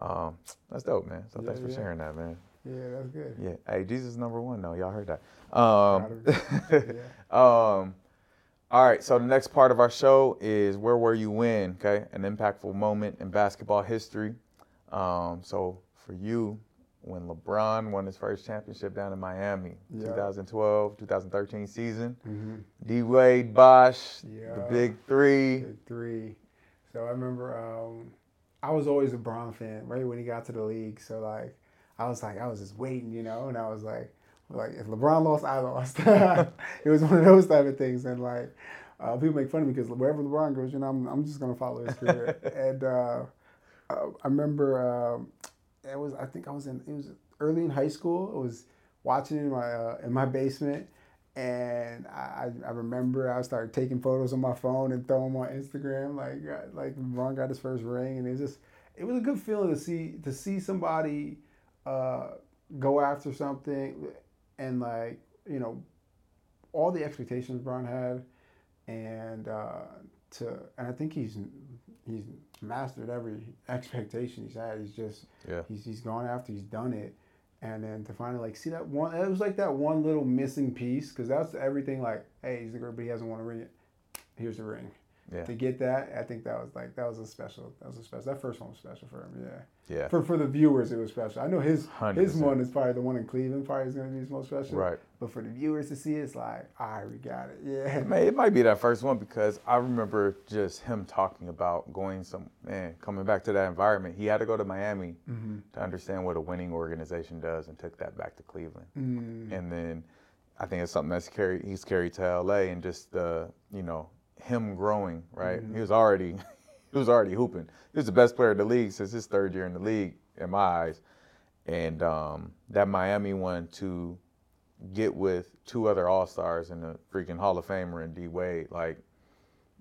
um, that's dope, man. So yeah, thanks for yeah. sharing that, man. Yeah, that's good. Yeah. Hey, Jesus number one though. Y'all heard that. Um, yeah. um, all right. So the next part of our show is where were you when? Okay, an impactful moment in basketball history. Um, so for you, when LeBron won his first championship down in Miami, yep. 2012, 2013 season, mm-hmm. D Wade, Bosh, yep. the Big Three. Big Three. So I remember um, I was always a Bron fan, right when he got to the league. So like I was like, I was just waiting, you know, and I was like, like if LeBron lost, I lost. it was one of those type of things, and like uh, people make fun of me because wherever LeBron goes, you know, I'm, I'm just gonna follow his career. and uh, uh, I remember um, it was I think I was in it was early in high school. I was watching in my uh, in my basement. And I, I remember I started taking photos on my phone and throwing them on Instagram. Like like LeBron got his first ring, and it was just it was a good feeling to see to see somebody uh, go after something and like you know all the expectations Bron had and uh, to and I think he's he's mastered every expectation he's had. He's just yeah. he's he's gone after he's done it, and then to finally like see that one it was like that one little missing piece because that's everything like hey he's the girl but he hasn't won a ring yet. Here's the ring yeah. to get that, I think that was like that was a special. That was a special. That first one was special for him. Yeah. Yeah. For for the viewers, it was special. I know his 100%. his one is probably the one in Cleveland. Probably is going to be his most special. Right. But for the viewers to see, it's like, all right, we got it. Yeah. It, may, it might be that first one because I remember just him talking about going some man coming back to that environment. He had to go to Miami mm-hmm. to understand what a winning organization does, and took that back to Cleveland. Mm. And then I think it's something that's carried he's carried to LA, and just the you know him growing, right? Mm-hmm. He was already he was already hooping. He was the best player in the league since his third year in the league, in my eyes. And um, that Miami one to get with two other All Stars and the freaking Hall of Famer and D Wade, like,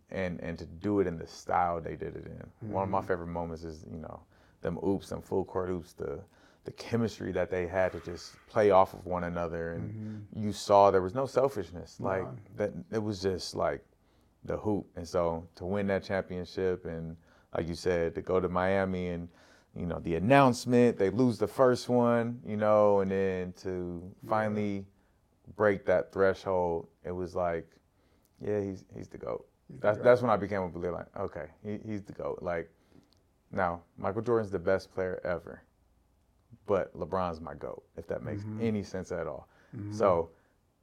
and and to do it in the style they did it in. Mm-hmm. One of my mm-hmm. favorite moments is you know them oops, them full court oops, the the chemistry that they had to just play off of one another, and mm-hmm. you saw there was no selfishness. Like that, it was just like the hoop. And so to win that championship and like you said, to go to Miami and you know the announcement, they lose the first one, you know, and then to finally break that threshold, it was like, yeah, he's he's the goat. That's that's when I became a believer. Like, okay, he, he's the goat. Like, now Michael Jordan's the best player ever, but LeBron's my goat. If that makes Mhm. any sense at all. Mhm. So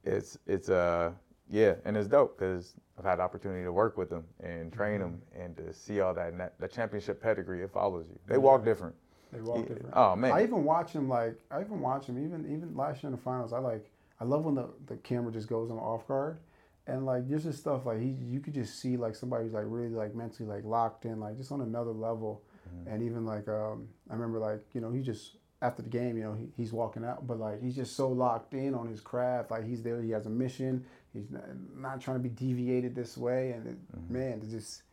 it's it's uh yeah, and it's dope because I've had the opportunity to work with them and train them and to see all that and that the championship pedigree. It follows you. They walk different. they walk Yeah. different. Oh man, I even watch them like I even watch them even even last year in the finals. I like I love when the, the camera just goes on off guard, and like there's just stuff like he you could just see like somebody who's like really like mentally like locked in like just on another level, Mm-hmm. and even like um I remember like you know he just after the game you know he, he's walking out but like he's just so locked in on his craft like he's there he has a mission he's not, not trying to be deviated this way and it, Mm-hmm. man to just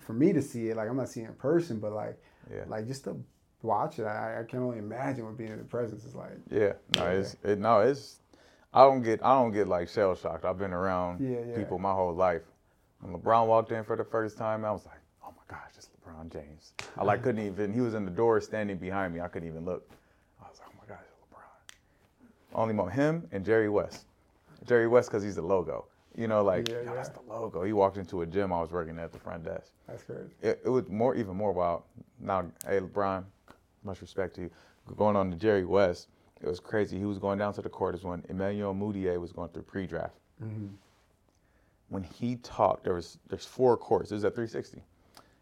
for me to see it like I'm not seeing it in person but like yeah. like just to watch it, I, I can only imagine what being in the presence is like. Yeah, no, Yeah. it's it, no, it's. I don't get I don't get like shell shocked. I've been around Yeah, people my whole life. When LeBron walked in for the first time, I was like, oh my gosh, it's LeBron James. I like couldn't even. He was in the door standing behind me. I couldn't even look. I was like, oh my gosh, it's LeBron. Only him and Jerry West. Jerry West because he's the logo. You know, like Yeah, yo, that's the logo. He walked into a gym. I was working at the front desk That's crazy. it, it was more even more wild. Now, hey LeBron, much respect to you. Going on to Jerry West, it was crazy. He was going down to the court as when Emmanuel Mudiay was going through pre-draft. Mm-hmm. When he talked, there was there's four courts. It was at 360,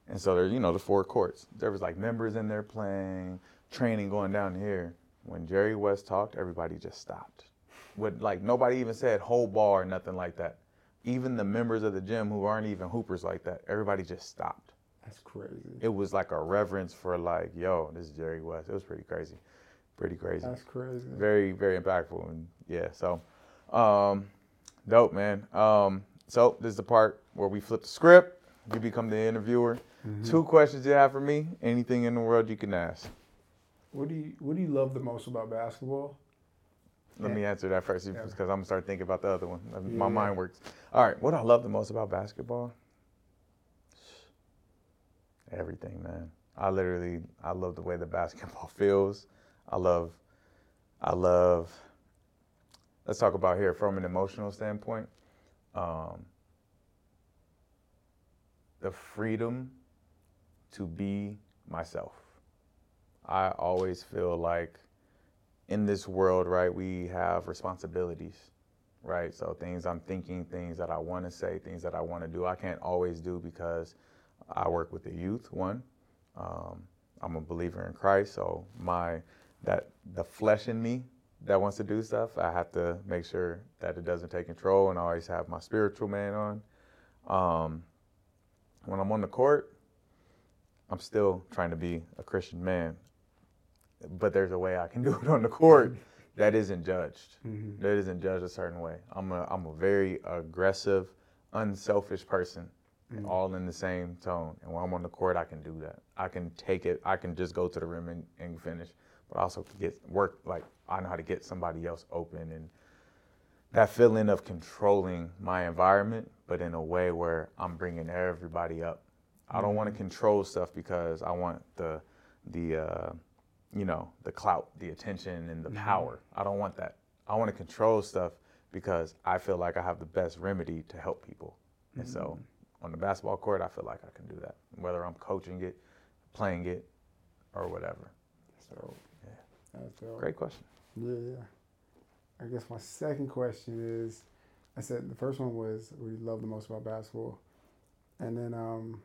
and so there's you know the four courts. There was like members in there playing, training going down here. When Jerry West talked, everybody just stopped. With like nobody even said whole bar or nothing like that. Even the members of the gym who aren't even hoopers like that, everybody just stopped That's crazy. it was like a reverence for like, yo, this is Jerry West. It was pretty crazy, pretty crazy, That's crazy. very very impactful, and yeah, so um, dope, man. Um, so this is the part where we flip the script. You become the interviewer. Two questions you have for me. Anything in the world you can ask. What do you What do you love the most about basketball? Let me answer that first Yeah. because I'm gonna start thinking about the other one. My yeah. mind works. All right, what I love the most about basketball? Everything, man. I literally, I love the way the basketball feels. I love, I love. Let's talk about here from an emotional standpoint. Um, the freedom to be myself. I always feel like in this world, right, we have responsibilities, right? So things I'm thinking, things that I want to say, things that I want to do, I can't always do because I work with the youth. One, um, I'm a believer in Christ, so my that the flesh in me that wants to do stuff, I have to make sure that it doesn't take control, and I always have my spiritual man on. Um, when I'm on the court, I'm still trying to be a Christian man, but there's a way I can do it on the court that isn't judged. Mm-hmm. That isn't judged a certain way. I'm a I'm a very aggressive, unselfish person, Mm-hmm. all in the same tone. And when I'm on the court, I can do that. I can take it. I can just go to the rim and, and finish. But also get work like I know how to get somebody else open and that feeling of controlling my environment, but in a way where I'm bringing everybody up. I don't want to control stuff because I want the the uh, you know the clout, the attention, and the power. I don't want that. I want to control stuff because I feel like I have the best remedy to help people. And so on the basketball court, I feel like I can do that, whether I'm coaching it, playing it, or whatever. So, Yeah. that's dope. Great question. Yeah. I guess my second question is, I said the first one was what you love the most about basketball, and then um,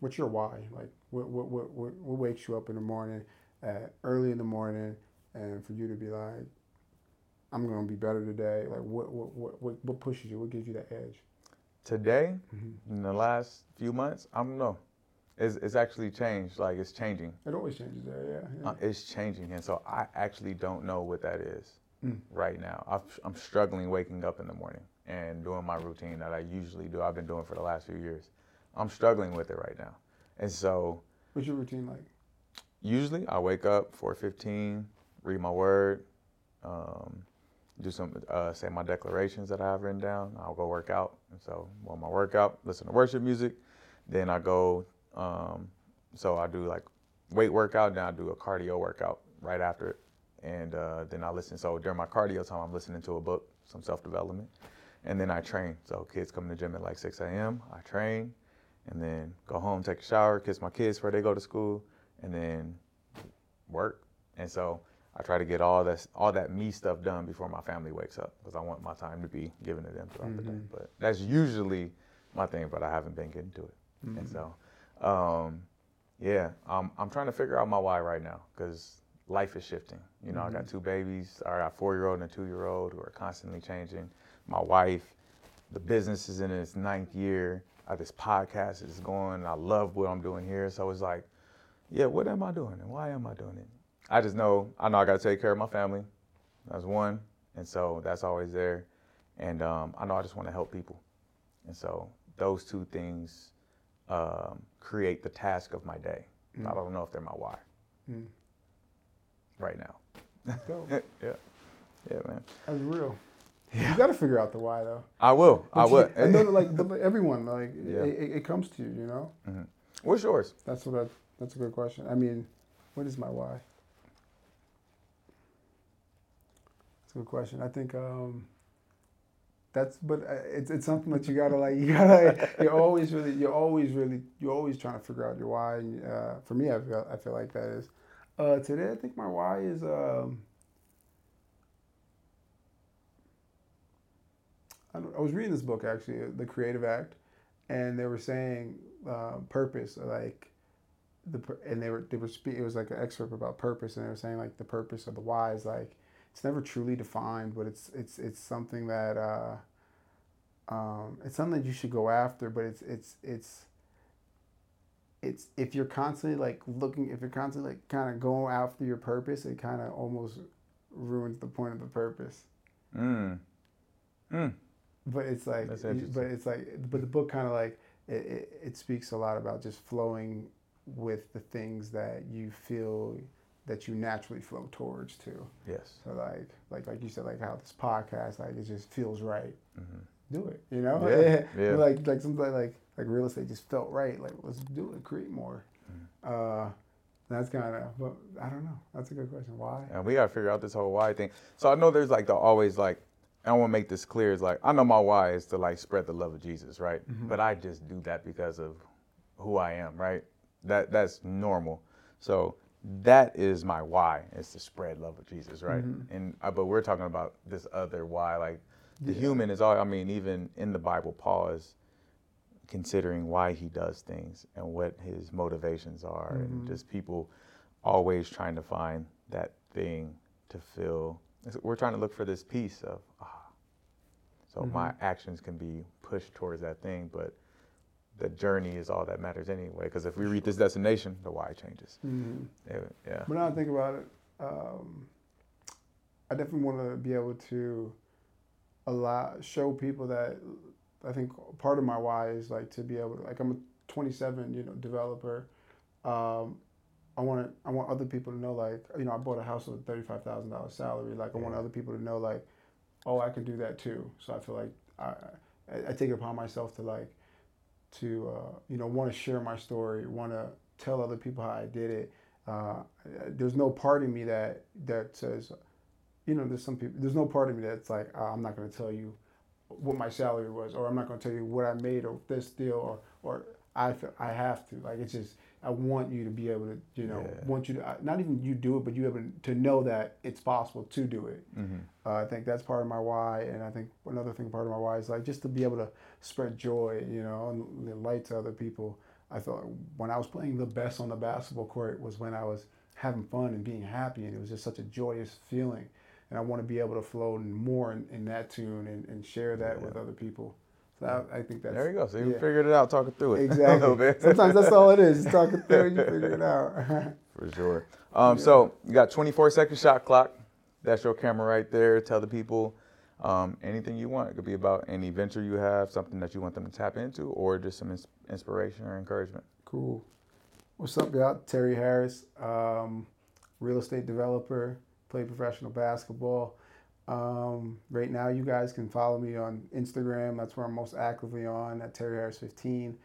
what's your why? Like, what what what what, what wakes you up in the morning, at early in the morning, and for you to be like, I'm gonna be better today. Like, what what what what, what pushes you? What gives you that edge? Today, Mm-hmm. in the last few months, I don't know. It's, it's actually changed. Like it's changing. It always changes there. Yeah. yeah. Uh, it's changing, and so I actually don't know what that is Mm. right now. I've, I'm struggling waking up in the morning and doing my routine that I usually do. I've been doing for the last few years. I'm struggling with it right now, and so What's your routine like? Usually I wake up 4:15, read my word, um, do some uh, say my declarations that I have written down. I'll go work out, and so on my workout, listen to worship music. Then I go, um, so I do like weight workout. Then I do a cardio workout right after it, and uh, then I listen. So during my cardio time, I'm listening to a book, some self development, and then I train. So kids come to the gym at like 6 a.m. I train, and then go home, take a shower, kiss my kids before they go to school, and then work. And so I try to get all that all that me stuff done before my family wakes up because I want my time to be given to them throughout the day. Mhm. But that's usually my thing, but I haven't been getting to it. And Mhm. so, um, yeah, I'm I'm trying to figure out my why right now because life is shifting. You know, I got Mhm. two babies. I got a four year old and a two year old who are constantly changing. My wife, the business is in its ninth year. Uh, this podcast is going. I love what I'm doing here. So it's like, yeah, what am I doing and why am I doing it? I just know I know I got to take care of my family. That's one, and so that's always there. And um, I know I just want to help people, and so those two things um, create the task of my day. Mm. I don't know if they're my why Mm. right now. Yeah, yeah, man. That's real. You got to figure out the why though. I will. I But you- will. I know that, like the, everyone, like Yeah. it, it, it comes to you. You know. What's yours? That's what I. That's a good question. I mean, what is my why? That's a good question. I think um, that's, but uh, it's it's something that you gotta like. You gotta. You're always really. You're always really. You're always trying to figure out your why. And, uh, for me, I feel. I feel like that is. Uh, today, I think my why is. Um, I, I was reading this book actually, uh, The Creative Act, and they were saying uh, purpose, like the and they were they were speak, it was like an excerpt about purpose and they were saying like the purpose of the why is like it's never truly defined but it's it's it's something that uh um it's something that you should go after but it's it's it's it's if you're constantly like looking if you're constantly like kind of going after your purpose it kind of almost ruins the point of the purpose Mm. Mm. but it's like but it's like but the book kind of like it, it, it speaks a lot about just flowing with the things that you feel that you naturally flow towards too Yes. so like like like you said like how this podcast like it just feels right hmm do it you know Yeah, yeah. like like something like like real estate just felt right like let's do it create more Mm-hmm. uh that's kind of but i don't know that's a good question why And we gotta figure out this whole why thing. So I know there's like the always like I want to make this clear. Is like I know my why is to like spread the love of Jesus, right? Mhm. But I just do that because of who I am, right? That that's normal. So that is my why is to spread love of Jesus, right? Mhm. And uh, but we're talking about this other why, like the Yeah. human is all. I mean, even in the Bible, Paul is considering why he does things and what his motivations are, and Mhm. just people always trying to find that thing to fill. We're trying to look for this piece of ah. So my Mhm. actions can be pushed towards that thing, but the journey is all that matters anyway. Because if we reach this destination, the why changes. mm-hmm. Yeah, yeah. But now I think about it, um, I definitely want to be able to allow show people that I think part of my why is like to be able to like I'm a 27 you know developer. Um, I want to I want other people to know like you know I bought a house with a thirty five thousand dollars salary. Like I want other people to know like oh I can do that too. So I feel like I I, I take it upon myself to like to uh, you know want to share my story, want to tell other people how I did it. Uh, there's no part of me that that says, you know, there's some people. There's no part of me that's like, oh, I'm not going to tell you what my salary was, or I'm not going to tell you what I made, or this deal, or or I I have to. Like it's just I want you to be able to, you know, Yeah. want you to not even you do it, but you able to know that it's possible to do it. hmm Uh, I think that's part of my why, and I think another thing part of my why is like just to be able to spread joy, you know, and light to other people. I thought when I was playing the best on the basketball court was when I was having fun and being happy, and it was just such a joyous feeling. And I want to be able to flow more in, in that tune and, and share that Yeah. with other people. I, I think that's There you go. So you yeah. figured it out talking through it exactly. Sometimes that's all it is. Talk it through, you figure it out. For sure. Um, Yeah. So you got 24 second shot clock. That's your camera right there. Tell the people um, anything you want. It could be about any venture you have, something that you want them to tap into, or just some ins- inspiration or encouragement. Cool. What's up, y'all? Terry Harris, um, real estate developer, play professional basketball. Um, right now, you guys can follow me on Instagram. That's where I'm most actively on at Terry Harris 15,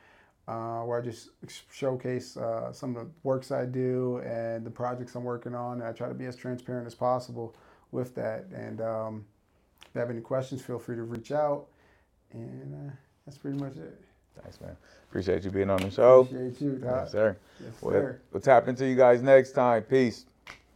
uh, where I just showcase uh, some of the works I do and the projects I'm working on. And I try to be as transparent as possible with that. And um, if you have any questions, feel free to reach out. And uh, that's pretty much it. Thanks, man. Appreciate you being on the show. Appreciate you, Todd. Yes, sir. Yes, sir. we'll tap into you guys next time. Peace.